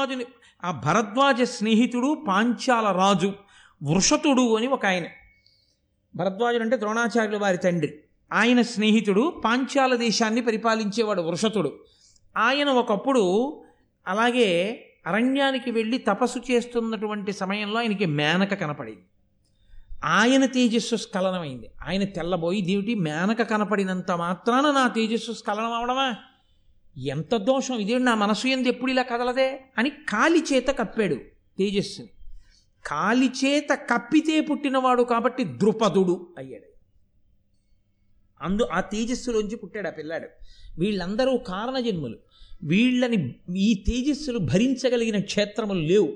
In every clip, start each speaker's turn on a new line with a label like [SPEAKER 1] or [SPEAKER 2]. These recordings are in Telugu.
[SPEAKER 1] రాజుని ఆ భరద్వాజ స్నేహితుడు పాంచాల రాజు వృషతుడు అని ఒక ఆయన. భరద్వాజుడు అంటే ద్రోణాచార్యుల వారి తండ్రి. ఆయన స్నేహితుడు పాంచాల దేశాన్ని పరిపాలించేవాడు వృషతుడు. ఆయన ఒకప్పుడు అలాగే అరణ్యానికి వెళ్ళి తపస్సు చేస్తున్నటువంటి సమయంలో ఆయనకి మేనక కనపడింది. ఆయన తేజస్సు స్ఖలనమైంది. ఆయన తెల్లబోయి దేవుటి మేనక కనపడినంత మాత్రాన నా తేజస్సు స్ఖలనం అవడమా ఎంత దోషం? ఇదే నా మనసు ఎందు ఎప్పుడు ఇలా కదలదే? అని కాలి చేత కప్పాడు తేజస్సుని కాలి చేత కప్పితే పుట్టినవాడు కాబట్టి ద్రుపదుడు అయ్యాడు. అందు ఆ తేజస్సులోంచి పుట్టాడు ఆ పిల్లాడు. వీళ్ళందరూ కారణజన్ములు. వీళ్ళని ఈ తేజస్సులు భరించగలిగిన క్షేత్రములు లేవు.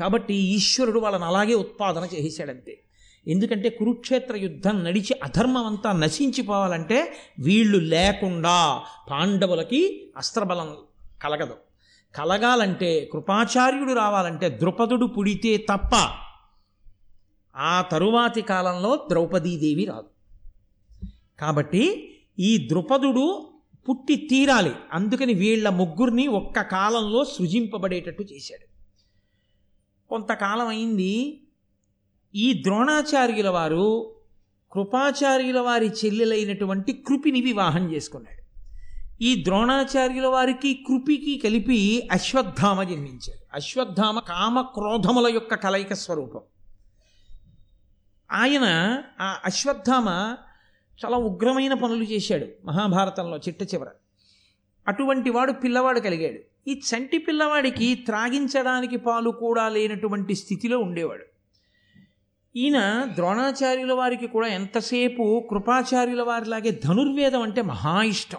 [SPEAKER 1] కాబట్టి ఈశ్వరుడు వాళ్ళని అలాగే ఉత్పాదన చేశాడంతే. ఎందుకంటే కురుక్షేత్ర యుద్ధం నడిచి అధర్మం అంతా నశించిపోవాలంటే వీళ్ళు లేకుండా పాండవులకి అస్త్రబలం కలగదు. కలగాలంటే కృపాచార్యుడు రావాలంటే ద్రుపదుడు పుడితే తప్ప ఆ తరువాతి కాలంలో ద్రౌపదీదేవి రాదు. కాబట్టి ఈ ద్రుపదుడు పుట్టి తీరాలి. అందుకని వీళ్ళ ముగ్గురిని ఒక్క కాలంలో సృజింపబడేటట్టు చేశాడు. కొంతకాలం అయింది ఈ ద్రోణాచార్యుల వారు కృపాచార్యుల వారి చెల్లెలైనటువంటి కృపిని వివాహం చేసుకున్నాడు. ఈ ద్రోణాచార్యుల వారికి కృపికి కలిపి అశ్వత్థామ జన్మించాడు. అశ్వత్థామ కామ క్రోధముల యొక్క కలయిక స్వరూపం. ఆయన ఆ అశ్వత్థామ చాలా ఉగ్రమైన పనులు చేశాడు మహాభారతంలో చిట్ట చివర. అటువంటి వాడు పిల్లవాడు కలిగాడు. ఈ చంటి పిల్లవాడికి త్రాగించడానికి పాలు కూడా లేనటువంటి స్థితిలో ఉండేవాడు. ఈయన ద్రోణాచార్యుల వారికి కూడా ఎంతసేపు కృపాచార్యుల వారిలాగే ధనుర్వేదం అంటే మహా ఇష్టం.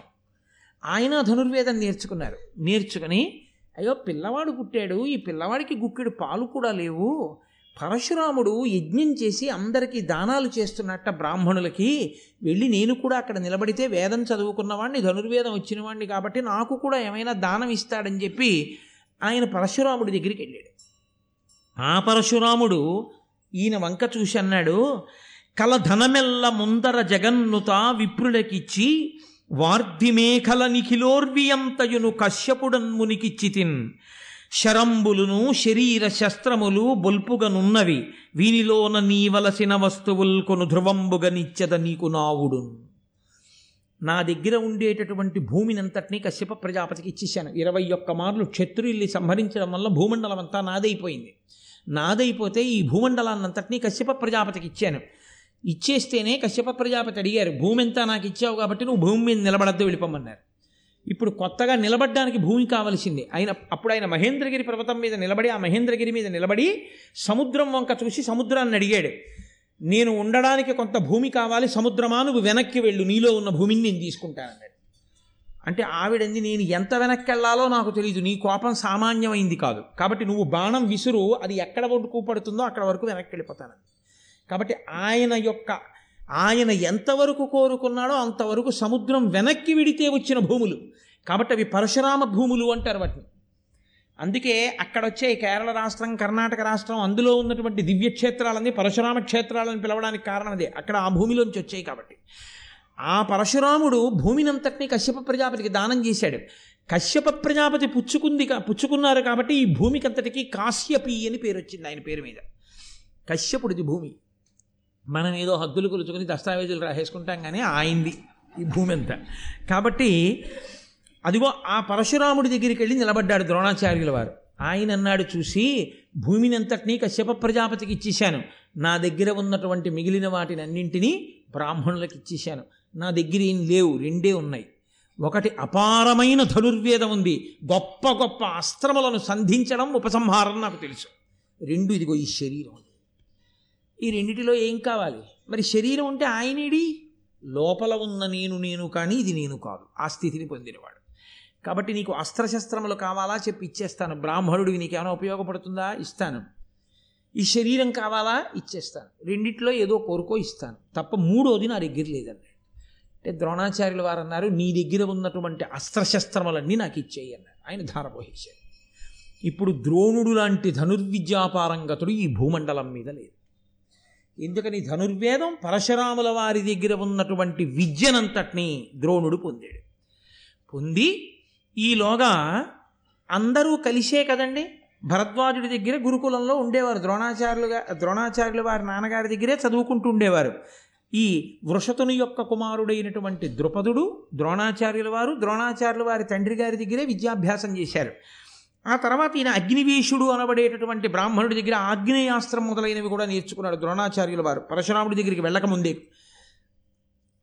[SPEAKER 1] ఆయన ధనుర్వేదం నేర్చుకున్నారు. నేర్చుకుని అయ్యో పిల్లవాడు పుట్టాడు ఈ పిల్లవాడికి గుక్కెడు పాలు కూడా లేవు. పరశురాముడు యజ్ఞం చేసి అందరికీ దానాలు చేస్తున్నట్ట బ్రాహ్మణులకి. వెళ్ళి నేను కూడా అక్కడ నిలబడితే వేదం చదువుకున్నవాడిని ధనుర్వేదం వచ్చిన వాడిని కాబట్టి నాకు కూడా ఏమైనా దానం ఇస్తాడని చెప్పి ఆయన పరశురాముడి దగ్గరికి వెళ్ళాడు. ఆ పరశురాముడు ఈయన వంక చూసి అన్నాడు కల ధనమెల్ల ముందర జగన్నుత విప్రులకిచ్చి వార్ధిమేఖల నిఖిలోర్వియంతయును కశ్యపుడన్మునికిచ్చితిన్ శరంబులును శరీర శస్త్రములు బొల్పుగనున్నవి వీనిలోన నీవలసిన వస్తువుల్ కొను నీకు నావుడు నా దగ్గర ఉండేటటువంటి భూమినంతటినీ కశ్యప ప్రజాపతికి ఇచ్చేశాను. ఇరవై ఒక్క మార్లు క్షత్రుల్ని సంహరించడం వల్ల భూమండలం అంతా నాదైపోయింది. నాదైపోతే ఈ భూమండలాన్నంతటినీ కశ్యప ప్రజాపతికి ఇచ్చాను. ఇచ్చేస్తేనే కశ్యప ప్రజాపతి అడిగారు భూమి ఎంత నాకు ఇచ్చావు కాబట్టి నువ్వు భూమి మీద నిలబడద్దు వెళ్ళిపోమన్నారు ఇప్పుడు కొత్తగా నిలబడడానికి భూమి కావలసింది. ఆయన అప్పుడు ఆయన మహేంద్రగిరి పర్వతం మీద నిలబడి ఆ మహేంద్రగిరి మీద నిలబడి సముద్రం వంక చూసి సముద్రాన్ని అడిగాడు. నేను ఉండడానికి కొంత భూమి కావాలి సముద్రమా? నువ్వు వెనక్కి వెళ్ళు నీలో ఉన్న భూమిని నేను తీసుకుంటానన్నాడు. అంటే ఆవిడంది నేను ఎంత వెనక్కి వెళ్ళాలో నాకు తెలియదు నీ కోపం సామాన్యమైంది కాదు. కాబట్టి నువ్వు బాణం విసురు అది ఎక్కడ వరకు పడుతుందో అక్కడ వరకు వెనక్కి వెళ్ళిపోతాను కాబట్టి ఆయన యొక్క ఆయన ఎంతవరకు కోరుకున్నాడో అంతవరకు సముద్రం వెనక్కి విడితే వచ్చిన భూములు. కాబట్టి అవి పరశురామ భూములు అంటారు వాటిని. అందుకే అక్కడ వచ్చే కేరళ రాష్ట్రం కర్ణాటక రాష్ట్రం అందులో ఉన్నటువంటి దివ్యక్షేత్రాలన్నీ పరశురామ క్షేత్రాలని పిలవడానికి కారణం అదే. అక్కడ ఆ భూమిలోంచి వచ్చాయి కాబట్టి. ఆ పరశురాముడు భూమినంతటిని కశ్యప ప్రజాపతికి దానం చేశాడు. కశ్యప ప్రజాపతి పుచ్చుకుంది కా- పుచ్చుకున్నారు కాబట్టి ఈ భూమికంతటికి కాశ్యపి అని పేరు వచ్చింది ఆయన పేరు మీద. కశ్యపుడిది భూమి. మనం ఏదో హద్దులు కొలుచుకుని దస్తావేజులు రాసేసుకుంటాం కానీ ఆయింది ఈ భూమి అంతా కాబట్టి అదిగో ఆ పరశురాముడి దగ్గరికి వెళ్ళి నిలబడ్డాడు ద్రోణాచార్యుల వారు. ఆయన అన్నాడు చూసి భూమిని అంతటినీ కశ్యప ప్రజాపతికి ఇచ్చేశాను. నా దగ్గర ఉన్నటువంటి మిగిలిన వాటిని అన్నింటినీ బ్రాహ్మణులకు ఇచ్చేశాను. నా దగ్గర ఏం లేవు రెండే ఉన్నాయి. ఒకటి అపారమైన ధనుర్వేదం ఉంది. గొప్ప గొప్ప అస్త్రములను సంధించడం ఉపసంహారం నాకు తెలుసు. రెండు ఇదిగో ఈ శరీరం. ఈ రెండిటిలో ఏం కావాలి? మరి శరీరం ఉంటే ఆయనేడి? లోపల ఉన్న నేను నేను కానీ ఇది నేను కాదు. ఆ స్థితిని పొందినవాడు. కాబట్టి నీకు అస్త్రశస్త్రములు కావాలా? చెప్పి ఇచ్చేస్తాను. బ్రాహ్మణుడికి నీకేమైనా ఉపయోగపడుతుందా? ఇస్తాను. ఈ శరీరం కావాలా? ఇచ్చేస్తాను. రెండిట్లో ఏదో కోరుకో ఇస్తాను. తప్ప మూడోది నా దగ్గర లేదండి. అంటే ద్రోణాచార్యులు వారు అన్నారు నీ దగ్గర ఉన్నటువంటి అస్త్రశస్త్రములన్నీ నాకు ఇచ్చేయి అన్నారు. ఆయన ధారపోసేశారు ఇప్పుడు ద్రోణుడు లాంటి ధనుర్విద్యాపారంగతుడు ఈ భూమండలం మీద లేదు ఎందుకని ధనుర్వేదం పరశురాముల వారి దగ్గర ఉన్నటువంటి విద్యనంతటినీ ద్రోణుడు పొందాడు. పొంది ఈలోగా అందరూ కలిసే కదండి? భరద్వాజుడి దగ్గర గురుకులంలో ఉండేవారు ద్రోణాచార్యులుగా ద్రోణాచార్యులు వారి నాన్నగారి దగ్గరే చదువుకుంటూ ఉండేవారు. ఈ వృషతుని యొక్క కుమారుడైనటువంటి ద్రుపదుడు ద్రోణాచార్యుల వారు ద్రోణాచార్యుల వారి తండ్రి గారి దగ్గరే విద్యాభ్యాసం చేశారు. ఆ తర్వాత ఈయన అగ్నివీషుడు అనబడేటటువంటి బ్రాహ్మణుడి దగ్గర ఆగ్నేయాస్త్రం మొదలైనవి కూడా నేర్చుకున్నాడు ద్రోణాచార్యుల వారు. పరశురాముడి దగ్గరికి వెళ్ళకముందే.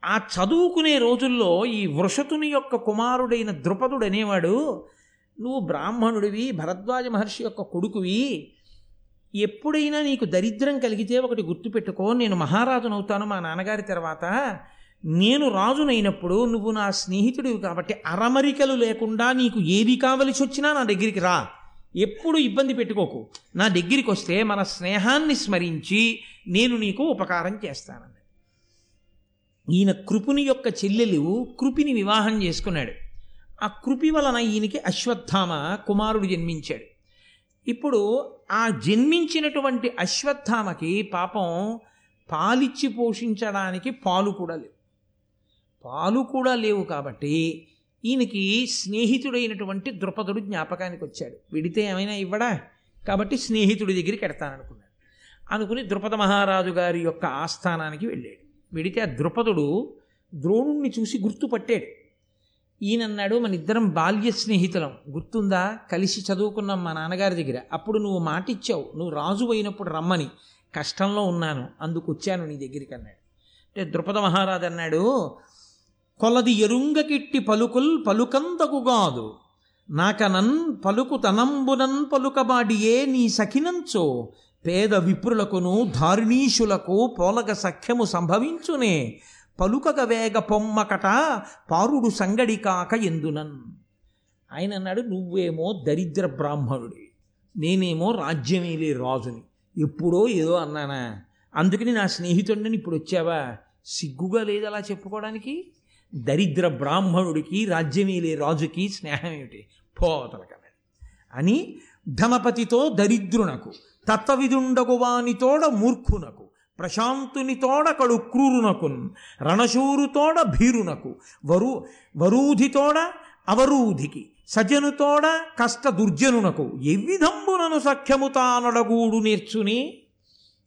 [SPEAKER 1] ఆ చదువుకునే రోజుల్లో ఈ వృషతుని యొక్క కుమారుడైన ద్రుపదుడు అనేవాడు నువ్వు బ్రాహ్మణుడివి భరద్వాజ మహర్షి యొక్క కొడుకువి ఎప్పుడైనా నీకు దరిద్రం కలిగితే ఒకటి గుర్తుపెట్టుకో నేను మహారాజునవుతాను మా నాన్నగారి తర్వాత. నేను రాజునైనప్పుడు నువ్వు నా స్నేహితుడివి కాబట్టి అరమరికలు లేకుండా నీకు ఏది కావలసి వచ్చినా నా దగ్గరికి రా. ఎప్పుడు ఇబ్బంది పెట్టుకోకు. నా దగ్గరికి వస్తే మన స్నేహాన్ని స్మరించి నేను నీకు ఉపకారం చేస్తానని ఈయన కృపుని యొక్క చెల్లెలు కృపిని వివాహం చేసుకున్నాడు. ఆ కృపి వలన ఈయనకి అశ్వత్థామ కుమారుడు జన్మించాడు. ఇప్పుడు ఆ జన్మించినటువంటి అశ్వత్థామకి పాపం పాలిచ్చి పోషించడానికి పాలు కూడా లేవు. పాలు కూడా లేవు కాబట్టి ఈయనకి స్నేహితుడైనటువంటి ద్రుపదుడు జ్ఞాపకానికి వచ్చాడు. విడితే ఏమైనా ఇవ్వడా? కాబట్టి స్నేహితుడి దగ్గరికి ఎడతాననుకున్నాడు అనుకుని ద్రుపద మహారాజు గారి యొక్క ఆస్థానానికి వెళ్ళాడు. వెడితే ఆ ద్రుపదుడు ద్రోణుణ్ణి చూసి గుర్తుపట్టాడు. ఈయనన్నాడు మన ఇద్దరం బాల్య స్నేహితులం. గుర్తుందా? కలిసి చదువుకున్నాం మా నాన్నగారి దగ్గర. అప్పుడు నువ్వు మాటిచ్చావు. నువ్వు రాజు అయినప్పుడు రమ్మని. కష్టంలో ఉన్నాను. అందుకు వచ్చాను నీ దగ్గరికి అన్నాడు. అంటే ద్రుపద మహారాజు అన్నాడు కొలది ఎరుంగకిట్టి పలుకుల్ పలుకందకుగాదు నాకనన్ పలుకు తనంబునన్ పలుకబాడియే నీ సఖినంచో. పేద విప్రులకును ధారిణీషులకు పోలక సఖ్యము సంభవించునే. పలుకగ వేగ పొమ్మకట పారుడు సంగడి కాక ఎందునన్? ఆయన అన్నాడు నువ్వేమో దరిద్ర బ్రాహ్మణుడివి నేనేమో రాజ్యమేలే రాజుని ఎప్పుడో ఏదో అన్నానా? అందుకని నా స్నేహితుడిని ఇప్పుడు వచ్చావా? సిగ్గుగా లేదు అలా చెప్పుకోవడానికి? దరిద్ర బ్రాహ్మణుడికి రాజ్యమేలే రాజుకి స్నేహం ఏమిటి? కదా అని ధనపతితో దరిద్రునకు తత్వవిధుండగువానితోడ మూర్ఖునకు ప్రశాంతునితోడ కడు క్రూరునకున్ రణశూరుతోడ భీరునకు వరు వరూధితోడ అవరూధికి సజనుతోడ కష్ట దుర్జనునకు ఎవ్విధంబునను సఖ్యము తానొడగూడు నేర్చుని?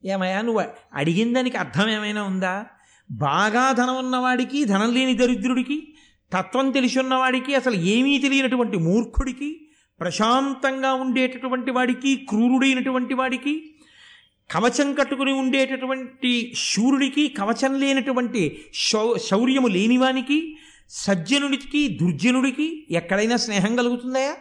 [SPEAKER 1] ఏమయ్యా నువ్వు అడిగిన దానికి అర్థం ఏమైనా ఉందా? బాగా ధనం ఉన్నవాడికి ధనం లేని దరిద్రుడికి తత్వం తెలిసి ఉన్నవాడికి అసలు ఏమీ తెలియనటువంటి మూర్ఖుడికి ప్రశాంతంగా ఉండేటటువంటి వాడికి క్రూరుడైనటువంటి వాడికి కవచం కట్టుకుని ఉండేటటువంటి శూరుడికి కవచం లేనటువంటి శౌ శౌర్యము లేనివానికి సజ్జనుడికి దుర్జనుడికి ఎక్కడైనా స్నేహం కలుగుతుందయా?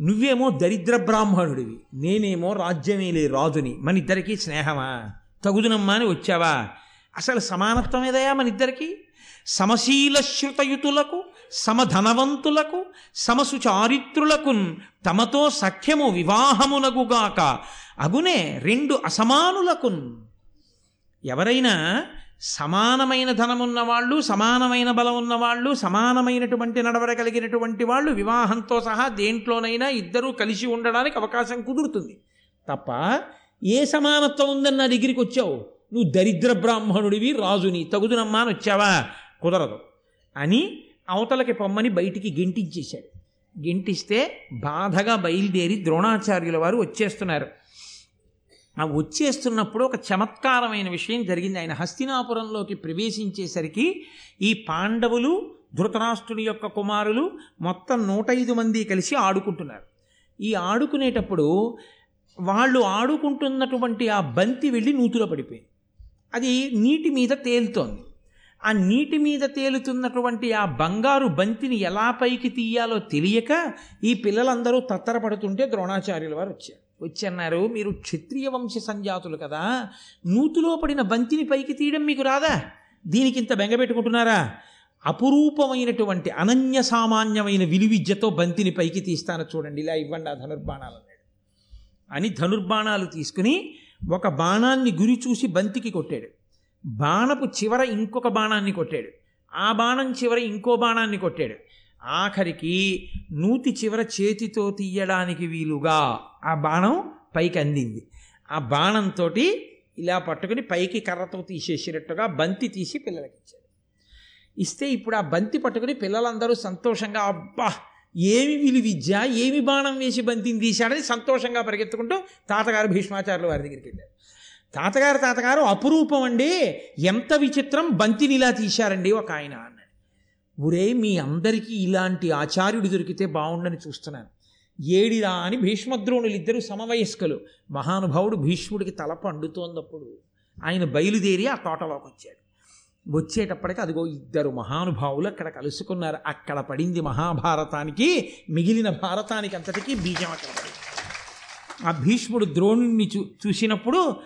[SPEAKER 1] నువ్వేమో దరిద్ర బ్రాహ్మణుడివి నేనేమో రాజ్యమేలే రాజుని మన ఇద్దరికీ స్నేహమా? తగుదునమ్మా అని వచ్చావా? అసలు సమానత్వం ఏదయా మన ఇద్దరికి సమశీల శ్రుతయుతులకు సమధనవంతులకు సమసుచారిత్రులకు తమతో సఖ్యము వివాహమునగుగాక అగునే రెండు అసమానులకున్. ఎవరైనా సమానమైన ధనమున్న వాళ్ళు సమానమైన బలం ఉన్నవాళ్ళు సమానమైనటువంటి నడవడ కలిగినటువంటి వాళ్ళు వివాహంతో సహా దేంట్లోనైనా ఇద్దరూ కలిసి ఉండడానికి అవకాశం కుదురుతుంది. తప్ప ఏ సమానత్వం ఉందని నా దగ్గరికి వచ్చావు? నువ్వు దరిద్ర బ్రాహ్మణుడివి రాజుని. తగుదునమ్మా అని వచ్చావా? కుదరదు. అని అవతలకి పొమ్మని బయటికి గెంటించేశాడు. గెంటిస్తే బాధగా బయలుదేరి ద్రోణాచార్యుల వారు వచ్చేస్తున్నారు. ఆ వచ్చేస్తున్నప్పుడు ఒక చమత్కారమైన విషయం జరిగింది. ఆయన హస్తినాపురంలోకి ప్రవేశించేసరికి ఈ పాండవులు ధృతరాష్ట్రుని యొక్క కుమారులు మొత్తం నూట ఐదు మంది కలిసి ఆడుకుంటున్నారు. ఈ ఆడుకునేటప్పుడు వాళ్ళు ఆడుకుంటున్నటువంటి ఆ బంతి వెళ్ళి నూతిలో పడిపోయింది. అది నీటి మీద తేలుతోంది. ఆ నీటి మీద తేలుతున్నటువంటి ఆ బంగారు బంతిని ఎలా పైకి తీయాలో తెలియక ఈ పిల్లలందరూ తత్తరపడుతుంటే ద్రోణాచార్యుల వారు వచ్చారు. వచ్చి అన్నారు మీరు క్షత్రియ వంశ సంజాతులు కదా నూతులో పడిన బంతిని పైకి తీయడం మీకు రాదా? దీనికి ఇంత బెంగపెట్టుకుంటున్నారా అపురూపమైనటువంటి అనన్య సామాన్యమైన విలువిద్యతో బంతిని పైకి తీస్తాను చూడండి ఇలా ఇవ్వండి ఆ ధనుర్బాణాలు అన్నాడు అని ధనుర్బాణాలు తీసుకుని ఒక బాణాన్ని గురి చూసి బంతికి కొట్టాడు. బాణపు చివర ఇంకొక బాణాన్ని కొట్టాడు. ఆ బాణం చివర ఇంకో బాణాన్ని కొట్టాడు. ఆఖరికి నూతి చివర చేతితో తీయడానికి వీలుగా ఆ బాణం పైకి అందింది. ఆ బాణంతో ఇలా పట్టుకుని పైకి కర్రతో తీసేసినట్టుగా బంతి తీసి పిల్లలకి ఇచ్చాడు. ఇస్తే ఇప్పుడు ఆ బంతి పట్టుకుని పిల్లలందరూ సంతోషంగా అబ్బా ఏమి విలు విద్య ఏమి బాణం వేసి బంతిని తీశాడని సంతోషంగా పరిగెత్తుకుంటూ తాతగారు భీష్మాచార్యులు వారి దగ్గరికి వెళ్ళారు. తాతగారు తాతగారు అపురూపం అండి ఎంత విచిత్రం బంతిని ఇలా తీశారండి ఒక ఆయన అన్నాడు ఒరే మీ అందరికీ ఇలాంటి ఆచార్యుడు దొరికితే బాగుండని చూస్తున్నాను. ఏడిరా అని భీష్మద్రోణులు ఇద్దరు సమవయస్కులు. మహానుభావుడు భీష్ముడికి తల పండుతోందప్పుడు ఆయన బయలుదేరి ఆ తోటలోకి వచ్చాడు వచ్చేటప్పటికి అదిగో ఇద్దరు మహానుభావులు అక్కడ కలుసుకున్నారు. అక్కడ పడింది మహాభారతానికి మిగిలిన భారతానికి అంతటికీ బీజం అక్కడ పడింది. ఆ భీష్ముడు ద్రోణుణ్ణి చూ చూసినప్పుడు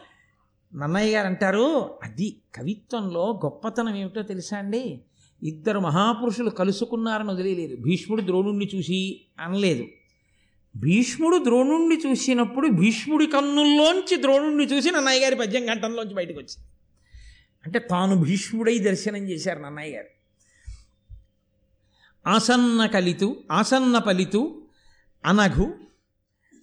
[SPEAKER 1] నన్నయ్య గారు అంటారు అది కవిత్వంలో గొప్పతనం ఏమిటో తెలుసా అండి? ఇద్దరు మహాపురుషులు కలుసుకున్నారని వదిలేదు భీష్ముడు ద్రోణుణ్ణి చూసి అనలేదు. భీష్ముడు ద్రోణుణ్ణి చూసినప్పుడు భీష్ముడి కన్నుల్లోంచి ద్రోణుణ్ణి చూసి నన్నయ్య గారి పద్యం గంటంలోంచి బయటకు వచ్చింది. అంటే తాను భీష్ముడై దర్శనం చేశారు నన్నయ్య గారు. ఆసన్న కలితు ఆసన్న పలితు అనఘు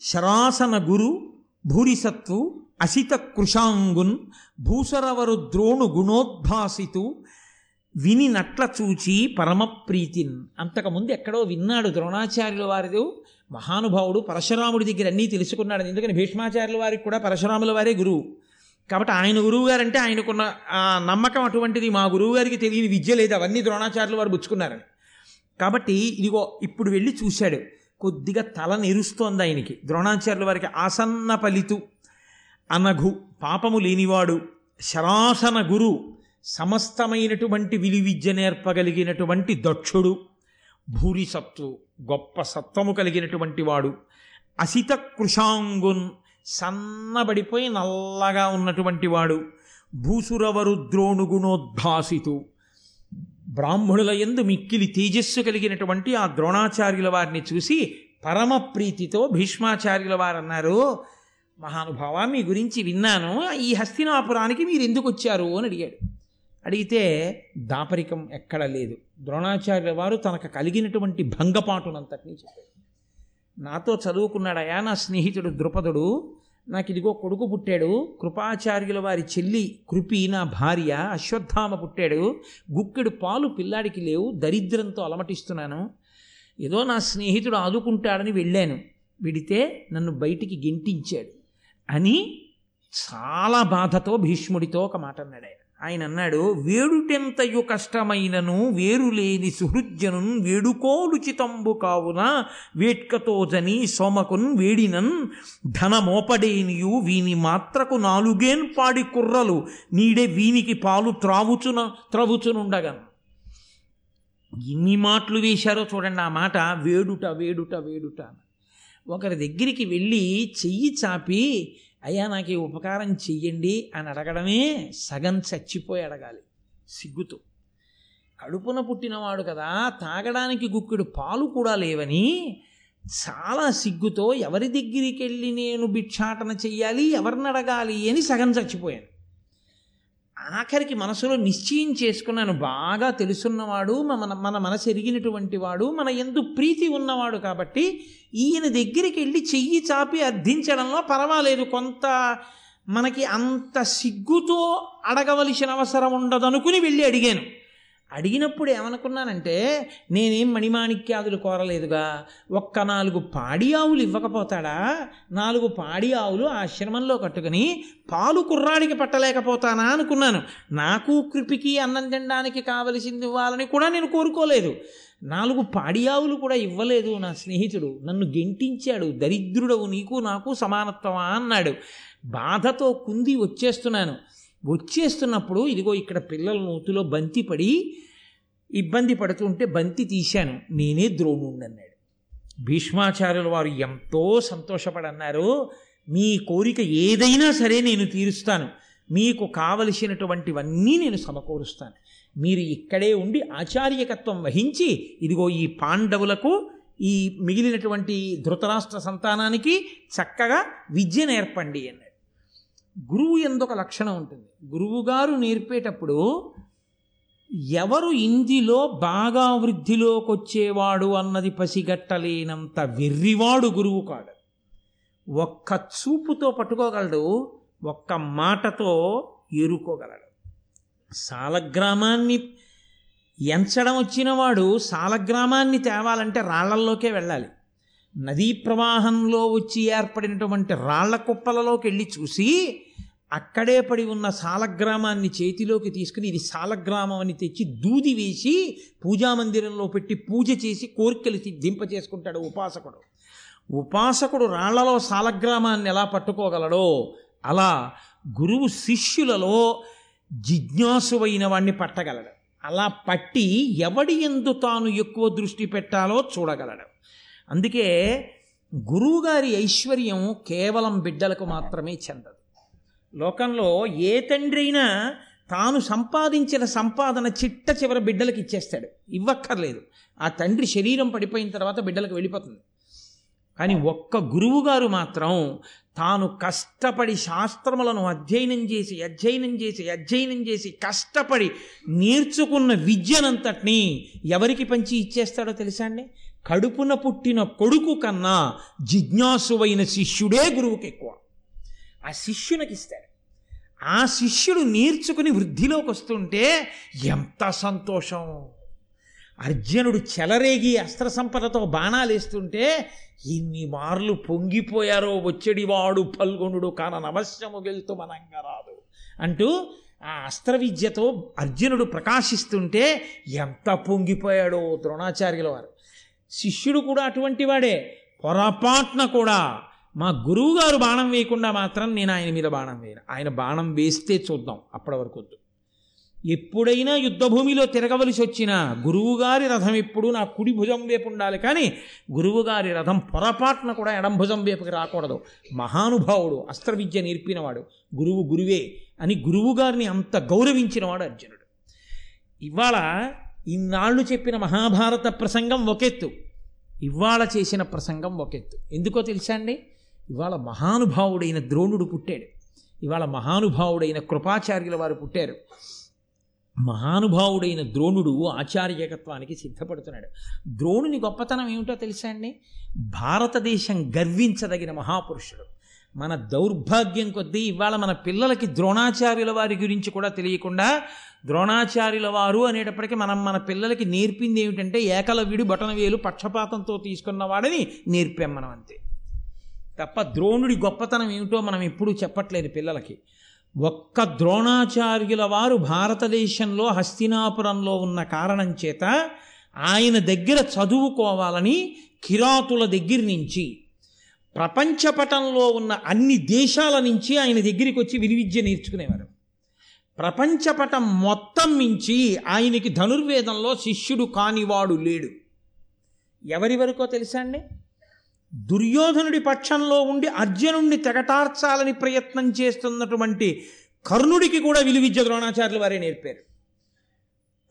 [SPEAKER 1] శరాసన గురు భూరిసత్వు అసిత కృషాంగున్ భూసరవరు ద్రోణు గుణోద్భాసితు విని నట్ల చూచి పరమప్రీతిన్. అంతకుముందు ఎక్కడో విన్నాడు ద్రోణాచార్యుల వారిది. మహానుభావుడు పరశురాముడి దగ్గర అన్నీ తెలుసుకున్నాడు. ఎందుకని భీష్మాచార్యుల వారికి కూడా పరశురాముల వారే గురువు. కాబట్టి ఆయన గురువు గారంటే ఆయనకున్న ఆ నమ్మకం అటువంటిది మా గురువు గారికి తెలియని విద్య లేదు. అవన్నీ ద్రోణాచార్యులు వారు పుచ్చుకున్నారని. కాబట్టి ఇదిగో ఇప్పుడు వెళ్ళి చూశాడు. కొద్దిగా తల నెరుస్తోంది ఆయనకి. ద్రోణాచార్యుల వారికి ఆసన్న ఫలితు అనఘు. పాపము లేనివాడు శరాసన గురు. సమస్తమైనటువంటి విలు విద్య నేర్పగలిగినటువంటి దక్షుడు భూరిసత్తు గొప్ప సత్వము కలిగినటువంటి వాడు అసిత కృషాంగున్ సన్నబడిపోయి నల్లగా ఉన్నటువంటి వాడు భూసురవరు ద్రోణుగుణోద్భాసితు. బ్రాహ్మణుల ఎందు మిక్కిలి తేజస్సు కలిగినటువంటి ఆ ద్రోణాచార్యుల వారిని చూసి పరమ ప్రీతితో భీష్మాచార్యుల వారు అన్నారు మహానుభావ మీ గురించి విన్నాను. ఈ హస్తినాపురానికి మీరు ఎందుకు వచ్చారు? అని అడిగాడు. అడిగితే దాపరికం ఎక్కడ లేదు. ద్రోణాచార్యుల వారు తనకు కలిగినటువంటి భంగపాటునంతటినీ చెప్పాడు నాతో చదువుకున్నాడయా నా స్నేహితుడు ద్రుపదుడు. నాకు ఇదిగో కొడుకు పుట్టాడు. కృపాచార్యుల వారి చెల్లి కృపి నా భార్య అశ్వత్థామ పుట్టాడు. గుక్కెడు పాలు పిల్లాడికి లేవు దరిద్రంతో అలమటిస్తున్నాను. ఏదో నా స్నేహితుడు ఆదుకుంటాడని వెళ్ళాను. విడితే నన్ను బయటికి గెంటించాడు అని చాలా బాధతో భీష్ముడితో ఒక మాట అన్నాడు ఆయన ఆయన అన్నాడు వేడుటెంతయు కష్టమైనను వేరు లేని వేడుకోలుచితంబు కావున వేట్కతోజని సోమకున్ వేడినన్ ధనమోపడేనియు వీని మాత్రకు నాలుగేన్ పాడి కుర్రలు నీడే వీనికి పాలు త్రావుచున త్రవుచునుండగన్. ఎన్ని మాటలు వేశారో చూడండి ఆ మాట వేడుట వేడుట వేడుట ఒకరి దగ్గరికి వెళ్ళి చెయ్యి చాపి అయ్యా నాకు ఈ ఉపకారం చెయ్యండి అని అడగడమే సగం చచ్చిపోయి అడగాలి. సిగ్గుతో. కడుపున పుట్టినవాడు కదా తాగడానికి గుక్కుడు పాలు కూడా లేవని చాలా సిగ్గుతో ఎవరి దగ్గరికి వెళ్ళి నేను భిక్షాటన చెయ్యాలి ఎవరిని అడగాలి అని సగం చచ్చిపోయాను. ఆఖరికి మనసులో నిశ్చయం చేసుకున్నాను బాగా తెలుసున్నవాడు మన మన మనసు ఎరిగినటువంటి వాడు మన ఎందు ప్రీతి ఉన్నవాడు కాబట్టి ఈయన దగ్గరికి వెళ్ళి చెయ్యి చాపి అర్థించడంలో పర్వాలేదు. కొంత మనకి అంత సిగ్గుతో అడగవలసిన అవసరం ఉండదనుకుని వెళ్ళి అడిగాను. అడిగినప్పుడు ఏమనుకున్నానంటే నేనేం మణిమాణిక్యాదులు కోరలేదుగా. ఒక్క నాలుగు పాడి ఆవులు ఇవ్వకపోతాడా? నాలుగు పాడి ఆవులు ఆశ్రమంలో కట్టుకుని పాలు కుర్రాడికి పట్టలేకపోతానా అనుకున్నాను. నాకు కృపికి అన్నం తినడానికి కావలసింది ఇవ్వాలని కూడా నేను కోరుకోలేదు. నాలుగు పాడి ఆవులు కూడా ఇవ్వలేదు నా స్నేహితుడు. నన్ను గెంటించాడు. దరిద్రుడవు నీకు నాకు సమానత్వమా అన్నాడు. బాధతో కుంది వచ్చేస్తున్నాను. వచ్చేస్తున్నప్పుడు ఇదిగో ఇక్కడ పిల్లల నూతిలో బంతి పడి ఇబ్బంది పడుతుంటే బంతి తీశాను. నేనే ద్రోణుణ్ణి అన్నాడు భీష్మాచార్యుల వారు ఎంతో సంతోషపడన్నారు. మీ కోరిక ఏదైనా సరే నేను తీరుస్తాను. మీకు కావలసినటువంటివన్నీ నేను సమకూరుస్తాను. మీరు ఇక్కడే ఉండి ఆచార్యకత్వం వహించి ఇదిగో ఈ పాండవులకు ఈ మిగిలినటువంటి ధృతరాష్ట్ర సంతానానికి చక్కగా విద్య నేర్పండి అన్నాడు. గురువు ఎందుక లక్షణం ఉంటుంది? గురువుగారు నేర్పేటప్పుడు ఎవరు ఇందులో బాగా వృద్ధిలోకి వచ్చేవాడు అన్నది పసిగట్టలేనంత వెర్రివాడు గురువు కాడు. ఒక్క చూపుతో పట్టుకోగలడు ఒక్క మాటతో ఏరుకోగలడు సాలగ్రామాన్ని ఎంచడం వచ్చినవాడు సాలగ్రామాన్ని తేవాలంటే రాళ్ళల్లోకే వెళ్ళాలి. నదీ ప్రవాహంలో వచ్చి ఏర్పడినటువంటి రాళ్ళ కుప్పలలోకి వెళ్ళి చూసి అక్కడే పడి ఉన్న సాలగ్రామాన్ని చేతిలోకి తీసుకుని ఇది సాలగ్రామం అని తెచ్చి దూది వేసి పూజామందిరంలో పెట్టి పూజ చేసి కోరికలు దింప చేసుకుంటాడు ఉపాసకుడు. ఉపాసకుడు రాళ్ళలో సాలగ్రామాన్ని ఎలా పట్టుకోగలడో అలా గురువు శిష్యులలో జిజ్ఞాసువైన వాణ్ణి పట్టగలడు. అలా పట్టి ఎవడి ఎందు తాను ఎక్కువ దృష్టి పెట్టాలో చూడగలడు. అందుకే గురువుగారి ఐశ్వర్యం కేవలం బిడ్డలకు మాత్రమే చెందదు. లోకంలో ఏ తండ్రి అయినా తాను సంపాదించిన సంపాదన చిట్ట చివర బిడ్డలకు ఇచ్చేస్తాడు. ఇవ్వక్కర్లేదు. ఆ తండ్రి శరీరం పడిపోయిన తర్వాత బిడ్డలకు వెళ్ళిపోతుంది. కానీ ఒక్క గురువు గారు మాత్రం తాను కష్టపడి శాస్త్రములను అధ్యయనం చేసి అధ్యయనం చేసి అధ్యయనం చేసి కష్టపడి నేర్చుకున్న విద్యనంతటినీ ఎవరికి పంచి ఇచ్చేస్తాడో తెలుసా అండి? కడుపున పుట్టిన కొడుకు కన్నా జిజ్ఞాసువైన శిష్యుడే గురువుకి ఎక్కువ. ఆ శిష్యునికి ఇస్తాడు ఆ శిష్యుడు నేర్చుకుని వృద్ధిలోకి వస్తుంటే ఎంత సంతోషం. అర్జునుడు చెలరేగి అస్త్ర సంపదతో బాణాలు వేస్తుంటే ఇన్ని మార్లు పొంగిపోయారో వచ్చడివాడు పల్గొనుడు కాన నవశ్యము గెలుతూ మనంగా రాదు అంటూ ఆ అస్త్ర విద్యతో అర్జునుడు ప్రకాశిస్తుంటే ఎంత పొంగిపోయాడో ద్రోణాచార్యుల వారు. శిష్యుడు కూడా అటువంటి వాడే పొరపాట్న కూడా మా గురువుగారు బాణం వేయకుండా మాత్రం నేను ఆయన మీద బాణం వేయను. ఆయన బాణం వేస్తే చూద్దాం అప్పటి వరకు వద్దు. ఎప్పుడైనా యుద్ధభూమిలో తిరగవలసి వచ్చిన గురువుగారి రథం ఎప్పుడు నా కుడి భుజం వైపు ఉండాలి. కానీ గురువుగారి రథం పొరపాటున కూడా ఎడం భుజం వైపుకి రాకూడదు. మహానుభావుడు అస్త్ర విద్య నేర్పినవాడు గురువు గురువే అని గురువుగారిని అంత గౌరవించినవాడు అర్జునుడు. ఇవాళ ఇన్నాళ్ళు చెప్పిన మహాభారత ప్రసంగం ఒకెత్తు. ఇవాళ చేసిన ప్రసంగం ఒకెత్తు. ఎందుకో తెలుసా అండి? ఇవాళ మహానుభావుడైన ద్రోణుడు పుట్టాడు. ఇవాళ మహానుభావుడైన కృపాచార్యుల వారు పుట్టారు. మహానుభావుడైన ద్రోణుడు ఆచార్యకత్వానికి సిద్ధపడుతున్నాడు. ద్రోణుని గొప్పతనం ఏమిటో తెలుసా అండి? భారతదేశం గర్వించదగిన మహాపురుషుడు. మన దౌర్భాగ్యం కొద్దీ ఇవాళ మన పిల్లలకి ద్రోణాచార్యుల వారి గురించి కూడా తెలియకుండా ద్రోణాచార్యుల వారు అనేటప్పటికీ మనం మన పిల్లలకి నేర్పింది ఏమిటంటే ఏకలవ్యుడు బటనవేలు పక్షపాతంతో తీసుకున్నవాడని నేర్పాం మనం అంతే. తప్ప ద్రోణుడి గొప్పతనం ఏమిటో మనం ఎప్పుడూ చెప్పట్లేదు పిల్లలకి. ఒక్క ద్రోణాచార్యుల వారు భారతదేశంలో హస్తినాపురంలో ఉన్న కారణం చేత ఆయన దగ్గర చదువుకోవాలని కిరాతుల దగ్గర నుంచి ప్రపంచపటంలో ఉన్న అన్ని దేశాల నుంచి ఆయన దగ్గరికి వచ్చి విలువిద్య నేర్చుకునేవారు. ప్రపంచపటం మొత్తం మించి ఆయనకి ధనుర్వేదంలో శిష్యుడు కానివాడు లేడు. ఎవరి వరకో తెలుసా అండి? దుర్యోధనుడి పక్షంలో ఉండి అర్జునుడిని తెగటార్చాలని ప్రయత్నం చేస్తున్నటువంటి కర్ణుడికి కూడా విలువిద్య ద్రోణాచార్యులు వారే నేర్పారు.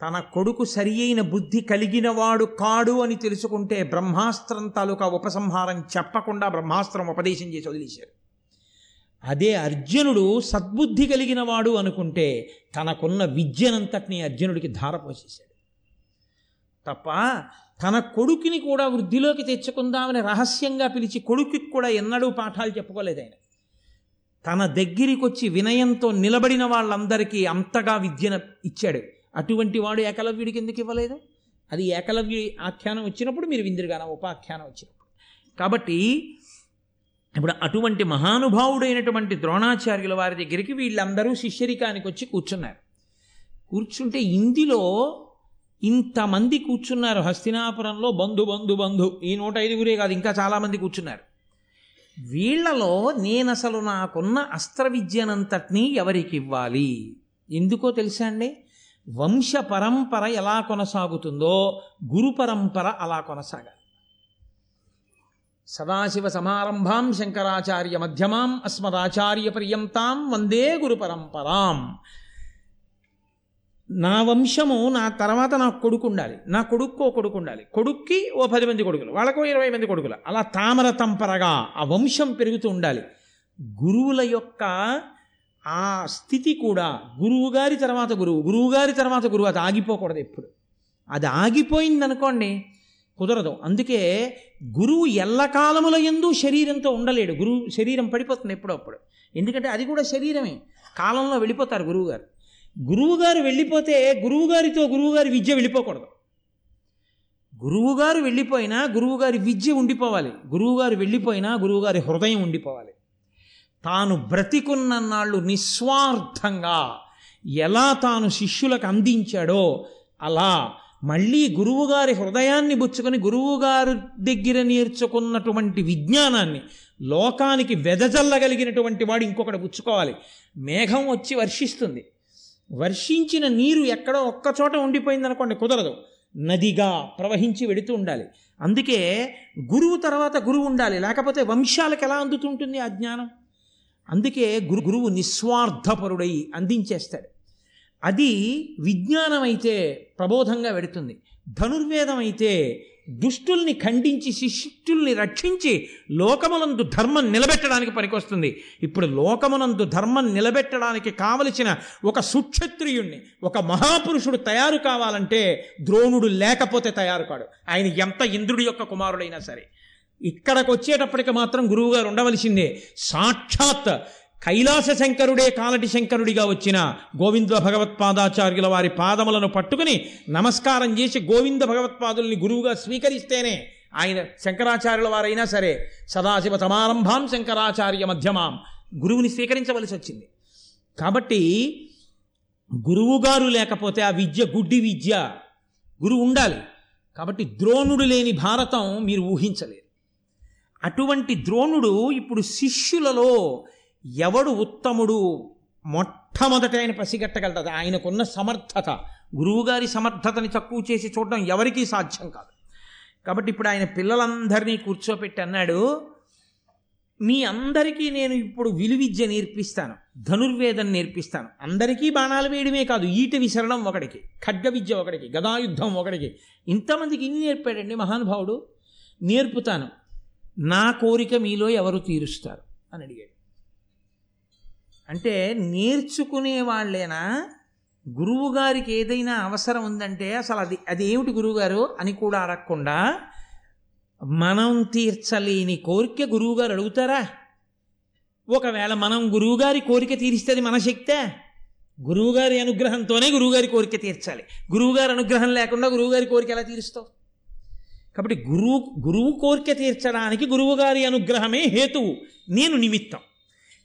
[SPEAKER 1] తన కొడుకు సరి అయిన బుద్ధి కలిగినవాడు కాడు అని తెలుసుకుంటే బ్రహ్మాస్త్రం తాలూకా ఉపసంహారం చెప్పకుండా బ్రహ్మాస్త్రం ఉపదేశం చేసి వదిలేశారు. అదే అర్జునుడు సద్బుద్ధి కలిగిన వాడు అనుకుంటే తనకున్న విద్యనంతటిని అర్జునుడికి ధారపోసేశాడు. తప్ప తన కొడుకుని కూడా వృద్ధిలోకి తెచ్చుకుందామని రహస్యంగా పిలిచి కొడుకుకి కూడా ఎన్నడూ పాఠాలు చెప్పుకోలేదు ఆయన. తన దగ్గరికి వచ్చి వినయంతో నిలబడిన వాళ్ళందరికీ అంతగా విద్యను ఇచ్చాడు. అటువంటి వాడు ఏకలవ్యుడికి ఎందుకు ఇవ్వలేదు? అది ఏకలవ్యు ఆఖ్యానం వచ్చినప్పుడు మీరు విందిరుగాన ఉపాఖ్యానం వచ్చినప్పుడు. కాబట్టి ఇప్పుడు అటువంటి మహానుభావుడైనటువంటి ద్రోణాచార్యుల వారి దగ్గరికి వీళ్ళందరూ శిష్యరికానికి వచ్చి కూర్చున్నారు. కూర్చుంటే ఇందులో ఇంతమంది కూర్చున్నారు హస్తినాపురంలో బంధు బంధు బంధు. ఈ నూట ఐదుగురే కాదు ఇంకా చాలామంది కూర్చున్నారు. వీళ్ళలో నేను అసలు నాకున్న అస్త్ర విద్యనంతటినీ ఎవరికి ఇవ్వాలి ఎందుకో తెలుసా అండి? వంశ పరంపర ఎలా కొనసాగుతుందో గురు పరంపర అలా కొనసాగాలి. సదాశివ సమారంభాం శంకరాచార్య మధ్యమాం అస్మదాచార్య పర్యంతాం వందే గురు పరంపరాం. నా వంశము నా తర్వాత నా కొడుకు ఉండాలి. నా కొడుక్కో కొడుకు ఉండాలి. కొడుక్కి ఓ పది మంది కొడుకులు వాళ్ళకు ఇరవై మంది కొడుకులు. అలా తామర తంపరగా ఆ వంశం పెరుగుతూ ఉండాలి. గురువుల యొక్క ఆ స్థితి కూడా గురువుగారి తర్వాత గురువు గురువుగారి తర్వాత గురువు అది ఆగిపోకూడదు ఎప్పుడు. అది ఆగిపోయింది అనుకోండి కుదరదు. అందుకే గురువు ఎల్లకాలముల ఎందు శరీరంతో ఉండలేడు. గురువు శరీరం పడిపోతుంది ఎప్పుడప్పుడు ఎందుకంటే అది కూడా శరీరమే. కాలంలో వెళ్ళిపోతారు గురువుగారు. గురువుగారు వెళ్ళిపోతే గురువుగారితో గురువుగారి విద్య వెళ్ళిపోకూడదు. గురువుగారు వెళ్ళిపోయినా గురువుగారి విద్య ఉండిపోవాలి. గురువుగారు వెళ్ళిపోయినా గురువుగారి హృదయం ఉండిపోవాలి. తాను బ్రతికున్న నాళ్ళు నిస్వార్థంగా ఎలా తాను శిష్యులకు అందించాడో అలా మళ్ళీ గురువుగారి హృదయాన్ని బుచ్చుకొని గురువుగారు దగ్గర నేర్చుకున్నటువంటి విజ్ఞానాన్ని లోకానికి వెదజల్లగలిగినటువంటి వాడు ఇంకొకటి పుచ్చుకోవాలి మేఘం వచ్చి వర్షిస్తుంది. వర్షించిన నీరు ఎక్కడో ఒక్కచోట ఉండిపోయింది అనుకోండి కుదరదు. నదిగా ప్రవహించి వెడుతూ ఉండాలి. అందుకే గురువు తర్వాత గురువు ఉండాలి. లేకపోతే వంశాలకు ఎలా అందుతుంటుంది ఆ జ్ఞానం? అందుకే గురు గురువు నిస్వార్థపరుడై అందించేస్తాడు. అది విజ్ఞానం అయితే ప్రబోధంగా పెడుతుంది ధనుర్వేదం అయితే దుష్టుల్ని ఖండించి శిష్యుల్ని రక్షించి లోకమునందు ధర్మం నిలబెట్టడానికి పనికొస్తుంది. ఇప్పుడు లోకమునందు ధర్మం నిలబెట్టడానికి కావలసిన ఒక సుక్షత్రియుణ్ణి ఒక మహాపురుషుడు తయారు కావాలంటే ద్రోణుడు లేకపోతే తయారు కాడు. ఆయన ఎంత ఇంద్రుడి యొక్క కుమారుడైనా సరే. ఇక్కడికి వచ్చేటప్పటికి మాత్రం గురువుగారు ఉండవలసిందే. సాక్షాత్ కైలాస శంకరుడే కాలటి శంకరుడిగా వచ్చిన గోవింద భగవత్పాదాచార్యుల వారి పాదములను పట్టుకుని నమస్కారం చేసి గోవింద భగవత్పాదుల్ని గురువుగా స్వీకరిస్తేనే ఆయన శంకరాచార్యుల వారైనా సరే సదాశివ సమారంభాం శంకరాచార్య మధ్యమాం గురువుని స్వీకరించవలసి వచ్చింది. కాబట్టి గురువుగారు లేకపోతే ఆ విద్య గుడ్డి విద్య గురువు ఉండాలి. కాబట్టి ద్రోణుడు లేని భారతం మీరు ఊహించలేరు. అటువంటి ద్రోణుడు ఇప్పుడు శిష్యులలో ఎవడు ఉత్తముడు మొట్టమొదట ఆయన పసిగట్టగలదు ఆయనకున్న సమర్థత. గురువుగారి సమర్థతని తక్కువ చేసి చూడడం ఎవరికీ సాధ్యం కాదు. కాబట్టి ఇప్పుడు ఆయన పిల్లలందరినీ కూర్చోపెట్టి అన్నాడు మీ అందరికీ నేను ఇప్పుడు విలువిద్య నేర్పిస్తాను ధనుర్వేదం నేర్పిస్తాను. అందరికీ బాణాలు వేయడమే కాదు ఈట విసరడం ఒకడికి ఖడ్గ విద్య ఒకడికి గదాయుద్ధం ఒకడికి. ఇంతమందికి ఇన్ని నేర్పాడండి మహానుభావుడు? నేర్పుతాను. నా కోరిక మీలో ఎవరు తీరుస్తారు? అని అడిగాడు. అంటే నేర్చుకునే వాళ్ళేనా? గురువుగారికి ఏదైనా అవసరం ఉందంటే అసలు అది అది ఏమిటి గురువుగారు అని కూడా అడగకుండా మనం తీర్చలేని కోరిక గురువుగారు అడుగుతారా? ఒకవేళ మనం గురువుగారి కోరిక తీరిస్తే మన శక్తే. గురువుగారి అనుగ్రహంతోనే గురువుగారి కోరిక తీర్చాలి. గురువుగారి అనుగ్రహం లేకుండా గురువుగారి కోరిక ఎలా తీరుస్తావు? కాబట్టి గురువు గురువు కోరిక తీర్చడానికి గురువుగారి అనుగ్రహమే హేతువు నేను నిమిత్తం.